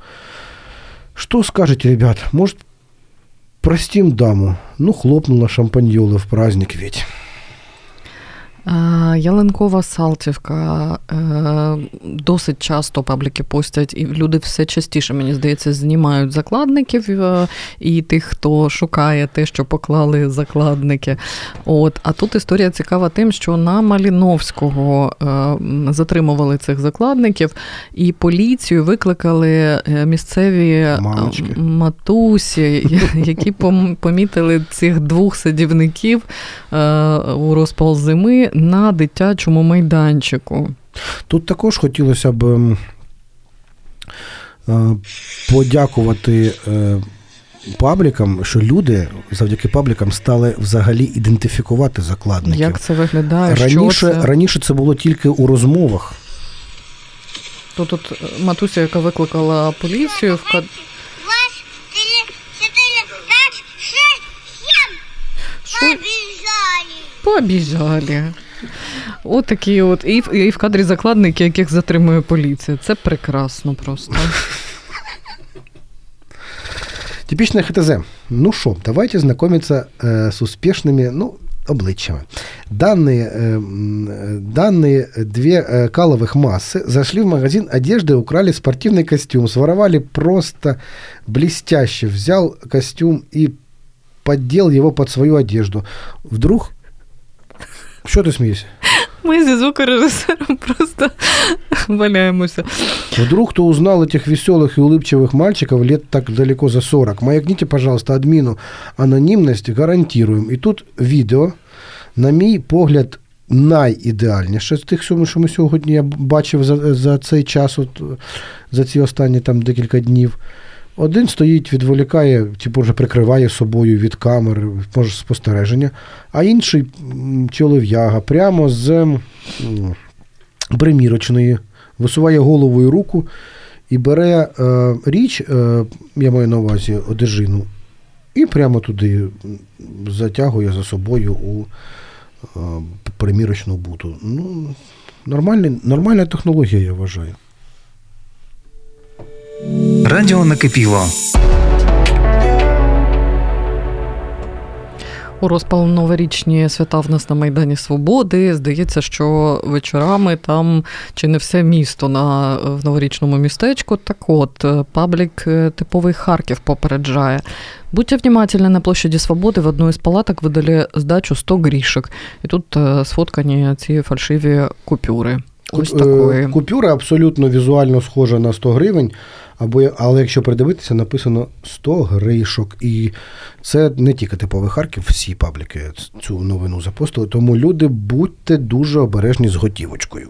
S1: Что скажете, ребят? Может, Простим даму. Ну, хлопнула шампаньолы в праздник ведь.
S2: Яленкова Салтівка е, досить часто пабліки постять, і люди все частіше, мені здається, знімають закладників е, і тих, хто шукає те, що поклали закладники. От, А тут історія цікава тим, що на Маліновського е, затримували цих закладників, і поліцію викликали місцеві
S1: Мамочки.
S2: матусі, які помітили цих двох садівників у розпал зими на дитячому майданчику.
S1: Тут також хотілося б ем, е, подякувати е, паблікам, що люди завдяки паблікам стали взагалі ідентифікувати закладчиків.
S2: Як це виглядає?
S1: Раніше,
S2: що це?
S1: раніше це було тільки у розмовах.
S2: То тут е, матуся, яка викликала поліцію, в кад... Побіжали. От такі от. І, і в кадрі закладники, яких затримує поліція. Це прекрасно просто.
S1: Типичное ХТЗ. Ну что, давайте знакомиться э, с успешными, ну, обличчями. Данные, э, данные две э, каловых массы зашли в магазин одежды, украли спортивный костюм, своровали просто блестяще, взял костюм и поддел его под свою одежду. Вдруг Що ти смієшся?
S2: Ми зі звукорежисером просто валяемся.
S1: Вдруг кто узнал этих веселых и улыбчивых мальчиков лет так далеко за 40, маякните, пожалуйста, адміну анонимность гарантируем. І тут відео, на мій погляд, найідеальніше з тих, що ми сьогодні я бачив за за цей час, от, за ці останні там декілька днів. Один стоїть, відволікає, типу вже прикриває собою від камер, може спостереження, а інший чолов'яга прямо з примірочної висуває голову і руку і бере е, річ, е, я маю на увазі одежину, і прямо туди затягує за собою у е, примірочну буту. Ну, нормальна, нормальна технологія, я вважаю.
S10: Радіо накипіло.
S2: У розпал новорічні свята в нас на Майдані Свободи. Здається, що вечорами там чи не все місто на в новорічному містечку. Так от, паблік е, типовий Харків попереджає. Будьте внимательны, на площади Свободи в одну із палаток видали здачу 100 грішок. І тут е, сфоткані ці фальшиві купюри. Ось такої.
S1: е, Купюра абсолютно візуально схожа на 100 гривень, або, але якщо придивитися, написано 100 гришок. І це не тільки типовий Харків, всі пабліки цю новину запостили. Тому люди будьте дуже обережні з готівочкою.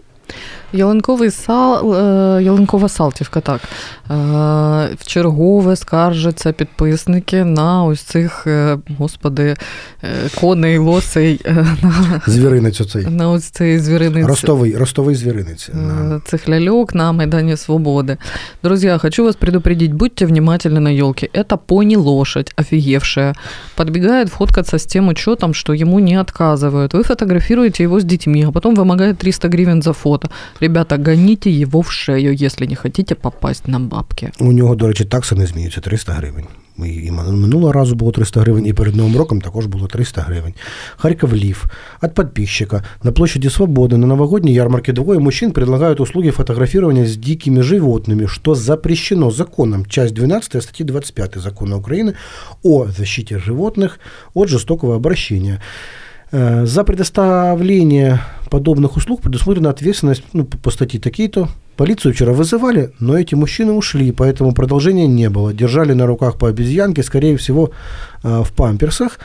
S2: Ялинковий сал, е, Ялинкова Салтівка, так. Е, В чергове скаржаться підписники на ось цих, е, господи, е, коней, лосей, е, на,
S1: Звіринець оцей.
S2: на ось цей звіринець.
S1: Ростовий, ростовий звіринець.
S2: э, цих лялек на Майдане Свободы. Друзья, хочу вас предупредить, будьте внимательны на елке. Это пони-лошадь, офигевшая. Подбегает фоткаться с тем учетом, что ему не отказывают. Вы фотографируете его с детьми, а потом вымогает 300 гривен за фото. Ребята, гоните его в шею, если не хотите попасть на бабки.
S1: У нього, до речі, такса не змінюється 300 гривень. І і минулого разу було 300 гривень, і перед Новим роком також було 300 гривень. Харьков Лив. От подписчика. На площади Свободы на новогодней ярмарке двое мужчин предлагают услуги фотографирования с дикими животными, что запрещено законом. Часть 12 статьи 25 Закона Украины о защите животных от жестокого обращения. Э, За предоставление подобных услуг предусмотрена ответственность ну, по статье такие-то. Полицию вчера вызывали, но эти мужчины ушли, поэтому продолжения не было. Держали на руках по обезьянке, скорее всего, э, в памперсах,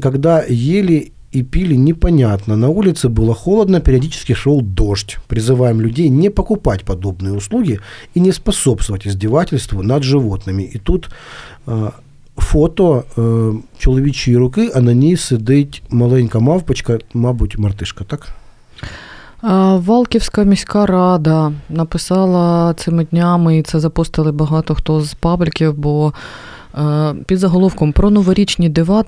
S1: когда ели и пили непонятно. На улице было холодно, периодически шел дождь. Призываем людей не покупать подобные услуги и не способствовать издевательству над животными. И тут э, фото е, чоловічої руки, а на ній сидить маленька мавпочка, мабуть, мартишка, так?
S2: Валківська міська рада написала цими днями, і це запостили багато хто з пабліків, бо е, під заголовком про новорічні дива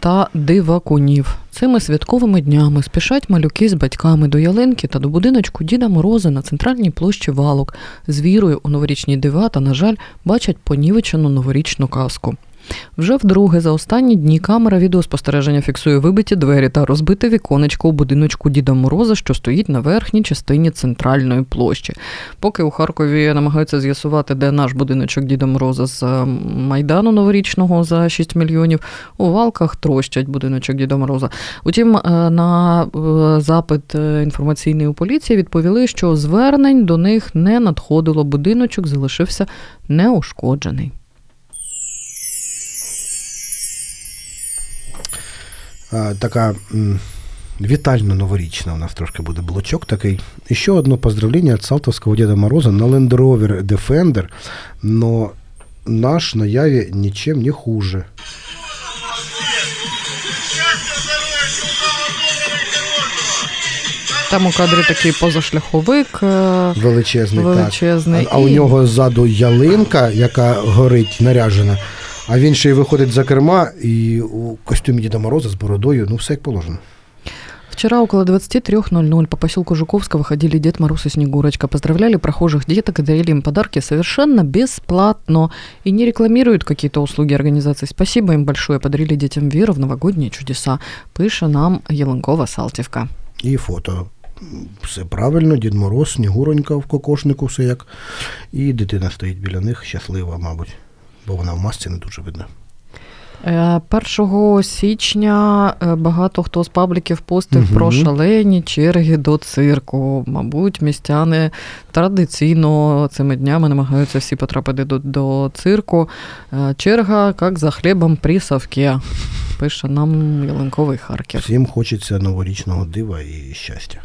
S2: та- дивакунів. Цими святковими днями спішать малюки з батьками до ялинки та до будиночку Діда Мороза на центральній площі Валок з вірою у новорічні дива та, на жаль, бачать понівечену новорічну казку. Вже вдруге за останні дні камера відеоспостереження фіксує вибиті двері та розбите віконечко у будиночку Діда Мороза, що стоїть на верхній частині центральної площі. Поки у Харкові намагаються з'ясувати, де наш будиночок Діда Мороза з е, майдану новорічного за 6 мільйонів, у валках трощать будиночок Діда Мороза. Утім, е, на е, запит е, інформаційний у поліції відповіли, що звернень до них не надходило. Будиночок залишився неушкоджений.
S1: Така м, вітально-новорічна у нас трошки буде блочок такий. І ще одне поздравлення від Салтовського Діда Мороза на Land Rover Defender, но наш на Яві нічим не хуже.
S2: Там у кадрі такий позашляховик.
S1: Величезний,
S2: Величезний.
S1: так. А, а у нього ззаду ялинка, яка горить наряжена. А він ще й виходить за керма і у костюмі Діда Мороза з бородою, ну все як положено.
S2: Вчера около 23.00 по поселку Жуковского ходили Дед Мороз и Снегурочка, поздравляли прохожих деток и дарили им подарки совершенно бесплатно и не рекламируют какие-то услуги организации. Спасибо им большое, подарили детям веру в новогодние чудеса. Пише нам Єленкова Салтівка.
S1: І фото. Все правильно, Дід Мороз, Снігуронька в кокошнику, все як. І дитина стоїть біля них, щаслива, мабуть, Бо вона в масці не дуже видно.
S2: Е, 1 січня е, багато хто з пабліків постив
S1: Мгм.
S2: про шалені черги до цирку. Мабуть, містяни традиційно цими днями намагаються всі потрапити до, до цирку. Е, Черга, як за хлібом при совке, пише нам Ялинковий Харків.
S1: Всім хочеться новорічного дива і щастя.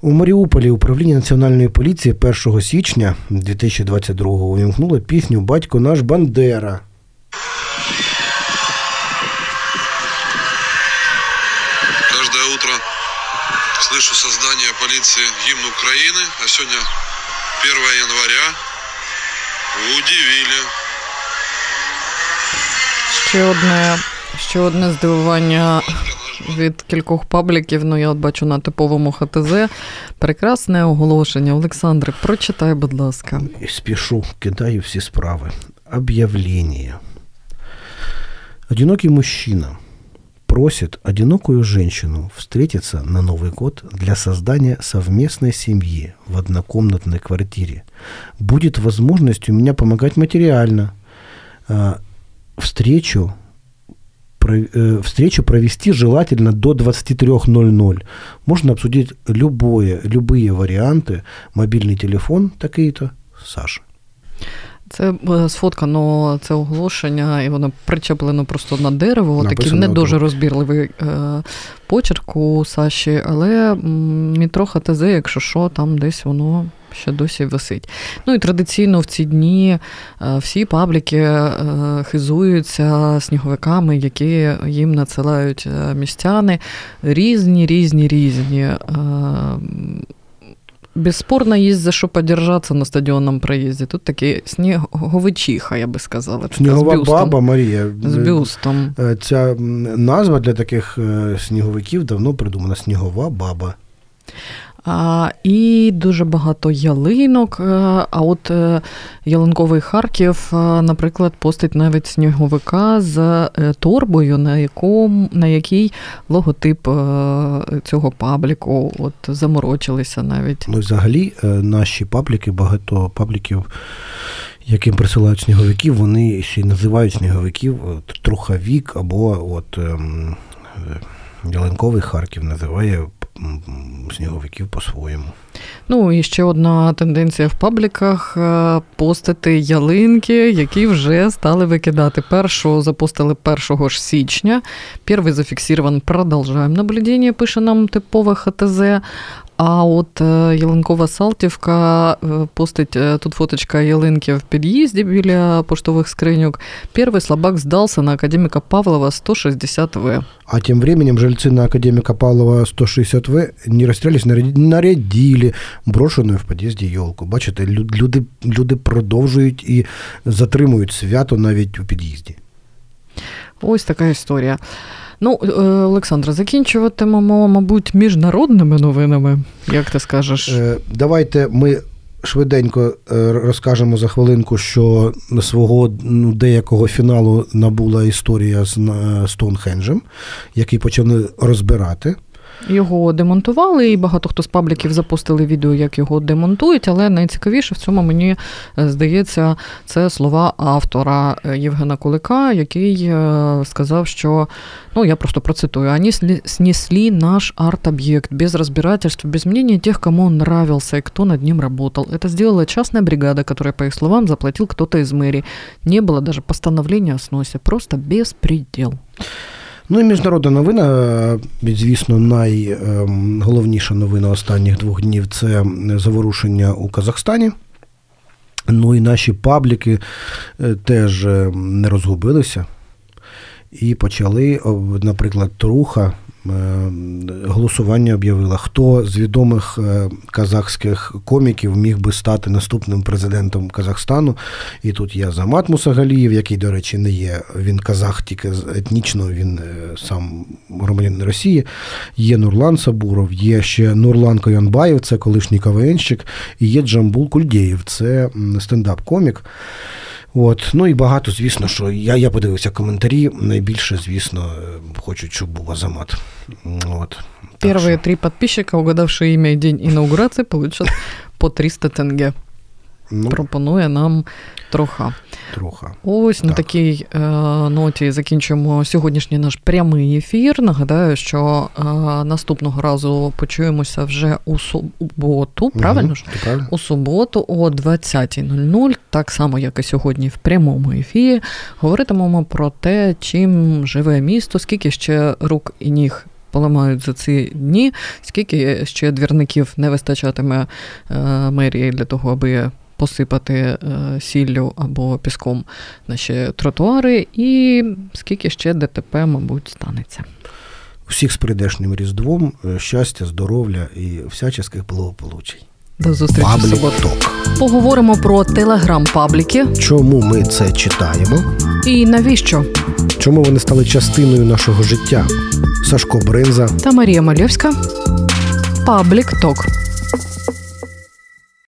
S1: У Маріуполі управління Національної поліції 1 січня 2022-го увімкнуло пісню Батько наш Бандера.
S11: Каждое утро слышу создание полиции гимн Украины, а сегодня 1 января удивили.
S2: ще одне, ще одне здивування від кількох пабліків. Ну, я от бачу на типовому ХТЗ. Прекрасне оголошення. Олександре, прочитай, будь ласка.
S1: Спішу, кидаю всі справи. Объявление. Одинокий мужчина просит одинокую женщину встретиться на Новый год для создания совместной семьи в однокомнатной квартире. Будет возможность у меня помогать материально. А, Встречу про- э, встречу провести желательно до 23.00. Можно обсудить любое, любые варианты. Мобильный телефон такий-то Саша.
S2: Це е, сфоткано це оголошення, і воно причеплено просто на дерево. Такий
S1: Написано
S2: не
S1: на
S2: дуже
S1: дерево.
S2: розбірливий е, почерк у Саші, але м, метро ХТЗ, якщо що, там десь воно ще досі висить. Ну і традиційно в ці дні е, всі пабліки е, хизуються сніговиками, які їм надсилають е, містяни. Різні, різні, різні. Бесспорно, есть за что подержаться на стадионном проезде. Тут такі сніговичиха, я би сказала. з
S1: Снігова
S2: бюстом.
S1: баба Марія.
S2: З бюстом.
S1: Ця назва для таких сніговиків давно придумана снігова баба.
S2: І дуже багато ялинок. е, А от е, ялинковий Харків, е, наприклад, постить навіть сніговика з торбою, на якому на якій логотип цього пабліку. От заморочилися навіть.
S1: Ну, взагалі, наші пабліки, багато пабліків, яким присилають сніговиків, вони ще й називають сніговиків трухавік або от ем, Ялинковий Харків називає сніговиків по-своєму.
S2: Ну і ще одна тенденція в пабліках е, постити ялинки, які вже стали викидати. Першу запостили 1 ж січня. Перший зафіксирован. Продовжуємо наблюдення, пише нам типове ХТЗ. А от е, Ялинкова Салтівка е, постить е, тут фоточка ялинки в під'їзді біля поштових скриньок. Перший слабак здався на академіка Павлова 160В.
S1: А тем временем жильцы на Академика Павлова 160В не растерялись, наряд- нарядили брошенную в під'їзді елку. Бачите, лю- люди, люди продовжують і затримують свято навіть у під'їзді.
S2: Ось така історія. Ну, е, Олександра, закінчуватимемо, мабуть, міжнародними новинами, як ти скажеш.
S1: Е, Давайте ми швиденько е, розкажемо за хвилинку, що свого ну, деякого фіналу набула історія з Стоунхенджем, який почали розбирати.
S2: Його демонтували, і багато хто з пабліків запустили відео, як його демонтують. Але найцікавіше в цьому мені е, здається, це слова автора е, Євгена Кулика, який е, сказав, що ну я просто процитую: они сли- снесли наш арт-объект без разбирательств, без мнения тех, кому он нравился и кто над ним работал. Это сделала частная бригада, которая, по их словам, заплатил кто-то из мэрии. Не было даже постановления о сносе, просто беспредел.
S1: Ну і міжнародна новина, е, звісно, найголовніша новина останніх двох днів це заворушення у Казахстані. Ну і наші пабліки е, теж е, не розгубилися і почали, наприклад, Труха голосування об'явила, хто з відомих е, казахських коміків міг би стати наступним президентом Казахстану. І тут є Замат Мусагалієв, який, до речі, не є. Він казах тільки етнічно, він е, сам громадянин Росії. Є Нурлан Сабуров, є ще Нурлан Коянбаєв, це колишній КВНщик, і є Джамбул Кульдєєв, це стендап-комік. От, ну і багато, звісно, що я, я подивився коментарі. Найбільше, звісно, е, хочуть, щоб був Азамат. От.
S2: Первые три подписчика, угадавшие имя и день инаугурации, получат по 300 тенге.
S1: Ну,
S2: Пропонує нам троха.
S1: Троха.
S2: Ось на такій е, ноті закінчуємо сьогоднішній наш прямий ефір. Нагадаю, що е, наступного разу почуємося вже у суботу. Правильно ж?
S1: Правильно?
S2: У суботу о 20.00, так само, як і сьогодні в прямому ефірі, говоритимемо про те, чим живе місто, скільки ще рук і ніг. Поламають за ці дні, скільки ще двірників не вистачатиме е, мерії для того, аби посипати е, сіллю або піском наші тротуари, і скільки ще ДТП, мабуть, станеться.
S1: Всіх з прийдешнім Різдвом, е, щастя, здоров'я і всяческих благополучій.
S2: До зустрічі в суботу. Поговоримо про телеграм-пабліки
S1: Чому ми це читаємо?
S2: і навіщо.
S1: Чому вони стали частиною нашого життя? Сашко Бринза.
S2: Та Марія Мальовська. Паблік Ток.